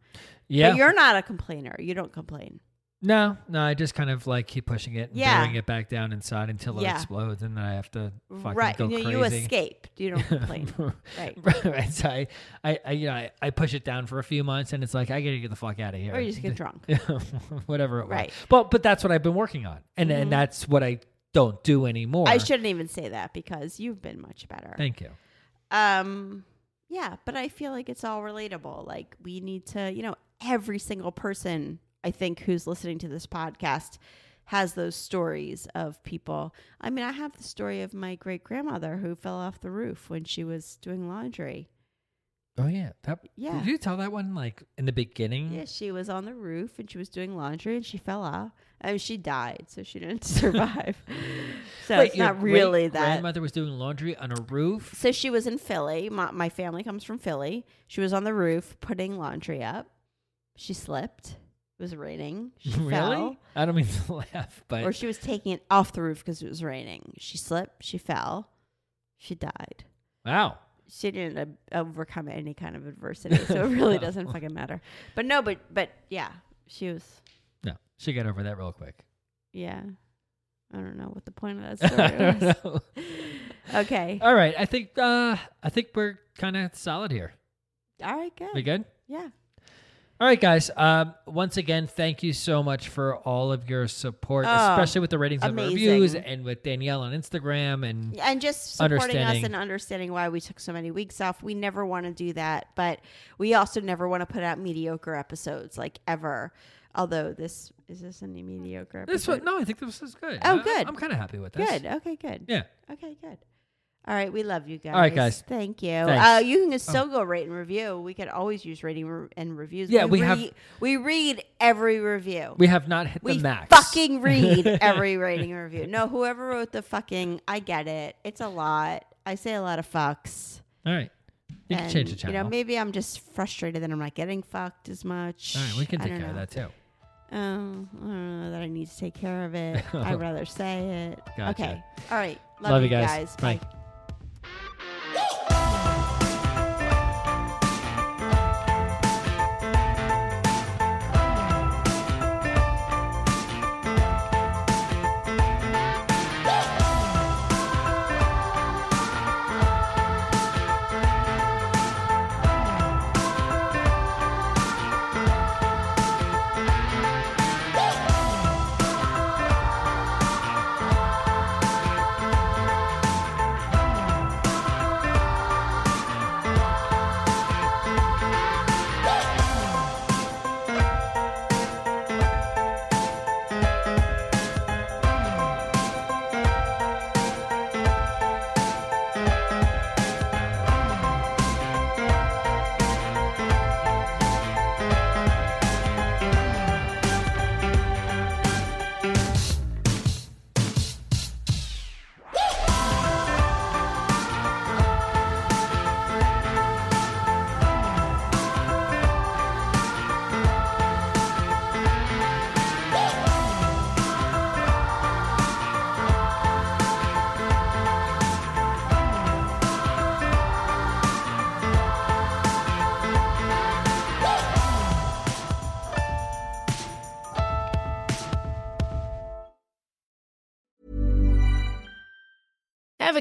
[SPEAKER 1] Yeah.
[SPEAKER 2] But you're not a complainer. You don't complain.
[SPEAKER 1] No, no, I just kind of like keep pushing it and
[SPEAKER 2] Yeah.
[SPEAKER 1] burying it back down inside until it explodes, and then I have to fucking
[SPEAKER 2] right.
[SPEAKER 1] go
[SPEAKER 2] You,
[SPEAKER 1] crazy.
[SPEAKER 2] you escape. You don't complain. <laughs> right.
[SPEAKER 1] right. So I, I, I, you know, I, I push it down for a few months, and it's like I gotta get the fuck out of here,
[SPEAKER 2] Or you just get drunk. <laughs>
[SPEAKER 1] whatever it was.
[SPEAKER 2] Right.
[SPEAKER 1] But but that's what I've been working on, and
[SPEAKER 2] Mhm.
[SPEAKER 1] and that's what I don't do anymore.
[SPEAKER 2] I shouldn't even say that because you've been much better.
[SPEAKER 1] Thank you.
[SPEAKER 2] Um, yeah, but I feel like it's all relatable. Like we need to, you know, every single person I think who's listening to this podcast has those stories of people. I mean, I have the story of my great grandmother who fell off the roof when she was doing laundry.
[SPEAKER 1] Oh yeah. That,
[SPEAKER 2] Yeah.
[SPEAKER 1] Did you tell that one like in the beginning?
[SPEAKER 2] Yeah, she was on the roof and she was doing laundry and she fell off. I mean, she died, so she didn't <laughs> survive. so
[SPEAKER 1] Wait,
[SPEAKER 2] it's not really that.
[SPEAKER 1] Grandmother was doing laundry on a roof.
[SPEAKER 2] So she was in Philly. My, my family comes from Philly. She was on the roof putting laundry up. She slipped. It was raining. <laughs> She
[SPEAKER 1] really?
[SPEAKER 2] fell.
[SPEAKER 1] I don't mean <laughs> to laugh, but
[SPEAKER 2] Or she was taking it off the roof because it was raining. She slipped. She fell. She died.
[SPEAKER 1] wow.
[SPEAKER 2] She didn't uh, overcome any kind of adversity, so it really <laughs> doesn't fucking matter. But no, but but yeah, she was.
[SPEAKER 1] No, she got over that real quick.
[SPEAKER 2] Yeah, I don't know what the point of that story was. Okay,
[SPEAKER 1] All right, I think uh I think we're kind of solid here.
[SPEAKER 2] all right, good.
[SPEAKER 1] We good?
[SPEAKER 2] Yeah.
[SPEAKER 1] All right, guys. Um, once again, thank you so much for all of your support,
[SPEAKER 2] Oh,
[SPEAKER 1] especially with the ratings and reviews, and with Danielle on Instagram. And
[SPEAKER 2] and just supporting us and understanding why we took so many weeks off. We never want to do that, but we also never want to put out mediocre episodes like ever. Although this is this any mediocre episode?
[SPEAKER 1] this one, no, I think this is good.
[SPEAKER 2] Oh,
[SPEAKER 1] I-
[SPEAKER 2] good.
[SPEAKER 1] I'm kind of happy with this.
[SPEAKER 2] Good. Okay. Good.
[SPEAKER 1] Yeah.
[SPEAKER 2] Okay. Good. All right. We love you guys.
[SPEAKER 1] All right, guys.
[SPEAKER 2] Thank you.
[SPEAKER 1] Oh.
[SPEAKER 2] Uh, you can still go rate and review. We could always use rating re- and reviews.
[SPEAKER 1] Yeah, we have-
[SPEAKER 2] read- we read every review.
[SPEAKER 1] We have not hit
[SPEAKER 2] we
[SPEAKER 1] the max.
[SPEAKER 2] fucking read <laughs> every rating and review. No, whoever wrote the fucking, I get it. It's a lot. I say a lot of fucks.
[SPEAKER 1] All right. You can change the channel.
[SPEAKER 2] You know, maybe I'm just frustrated that I'm not getting fucked as much.
[SPEAKER 1] All right, we can
[SPEAKER 2] I
[SPEAKER 1] take
[SPEAKER 2] don't
[SPEAKER 1] care of
[SPEAKER 2] know.
[SPEAKER 1] that too.
[SPEAKER 2] Oh, I don't know that I need to take care of it. <laughs> I'd rather say it.
[SPEAKER 1] Gotcha.
[SPEAKER 2] Okay. All right. Love,
[SPEAKER 1] Love
[SPEAKER 2] you
[SPEAKER 1] guys. Bye.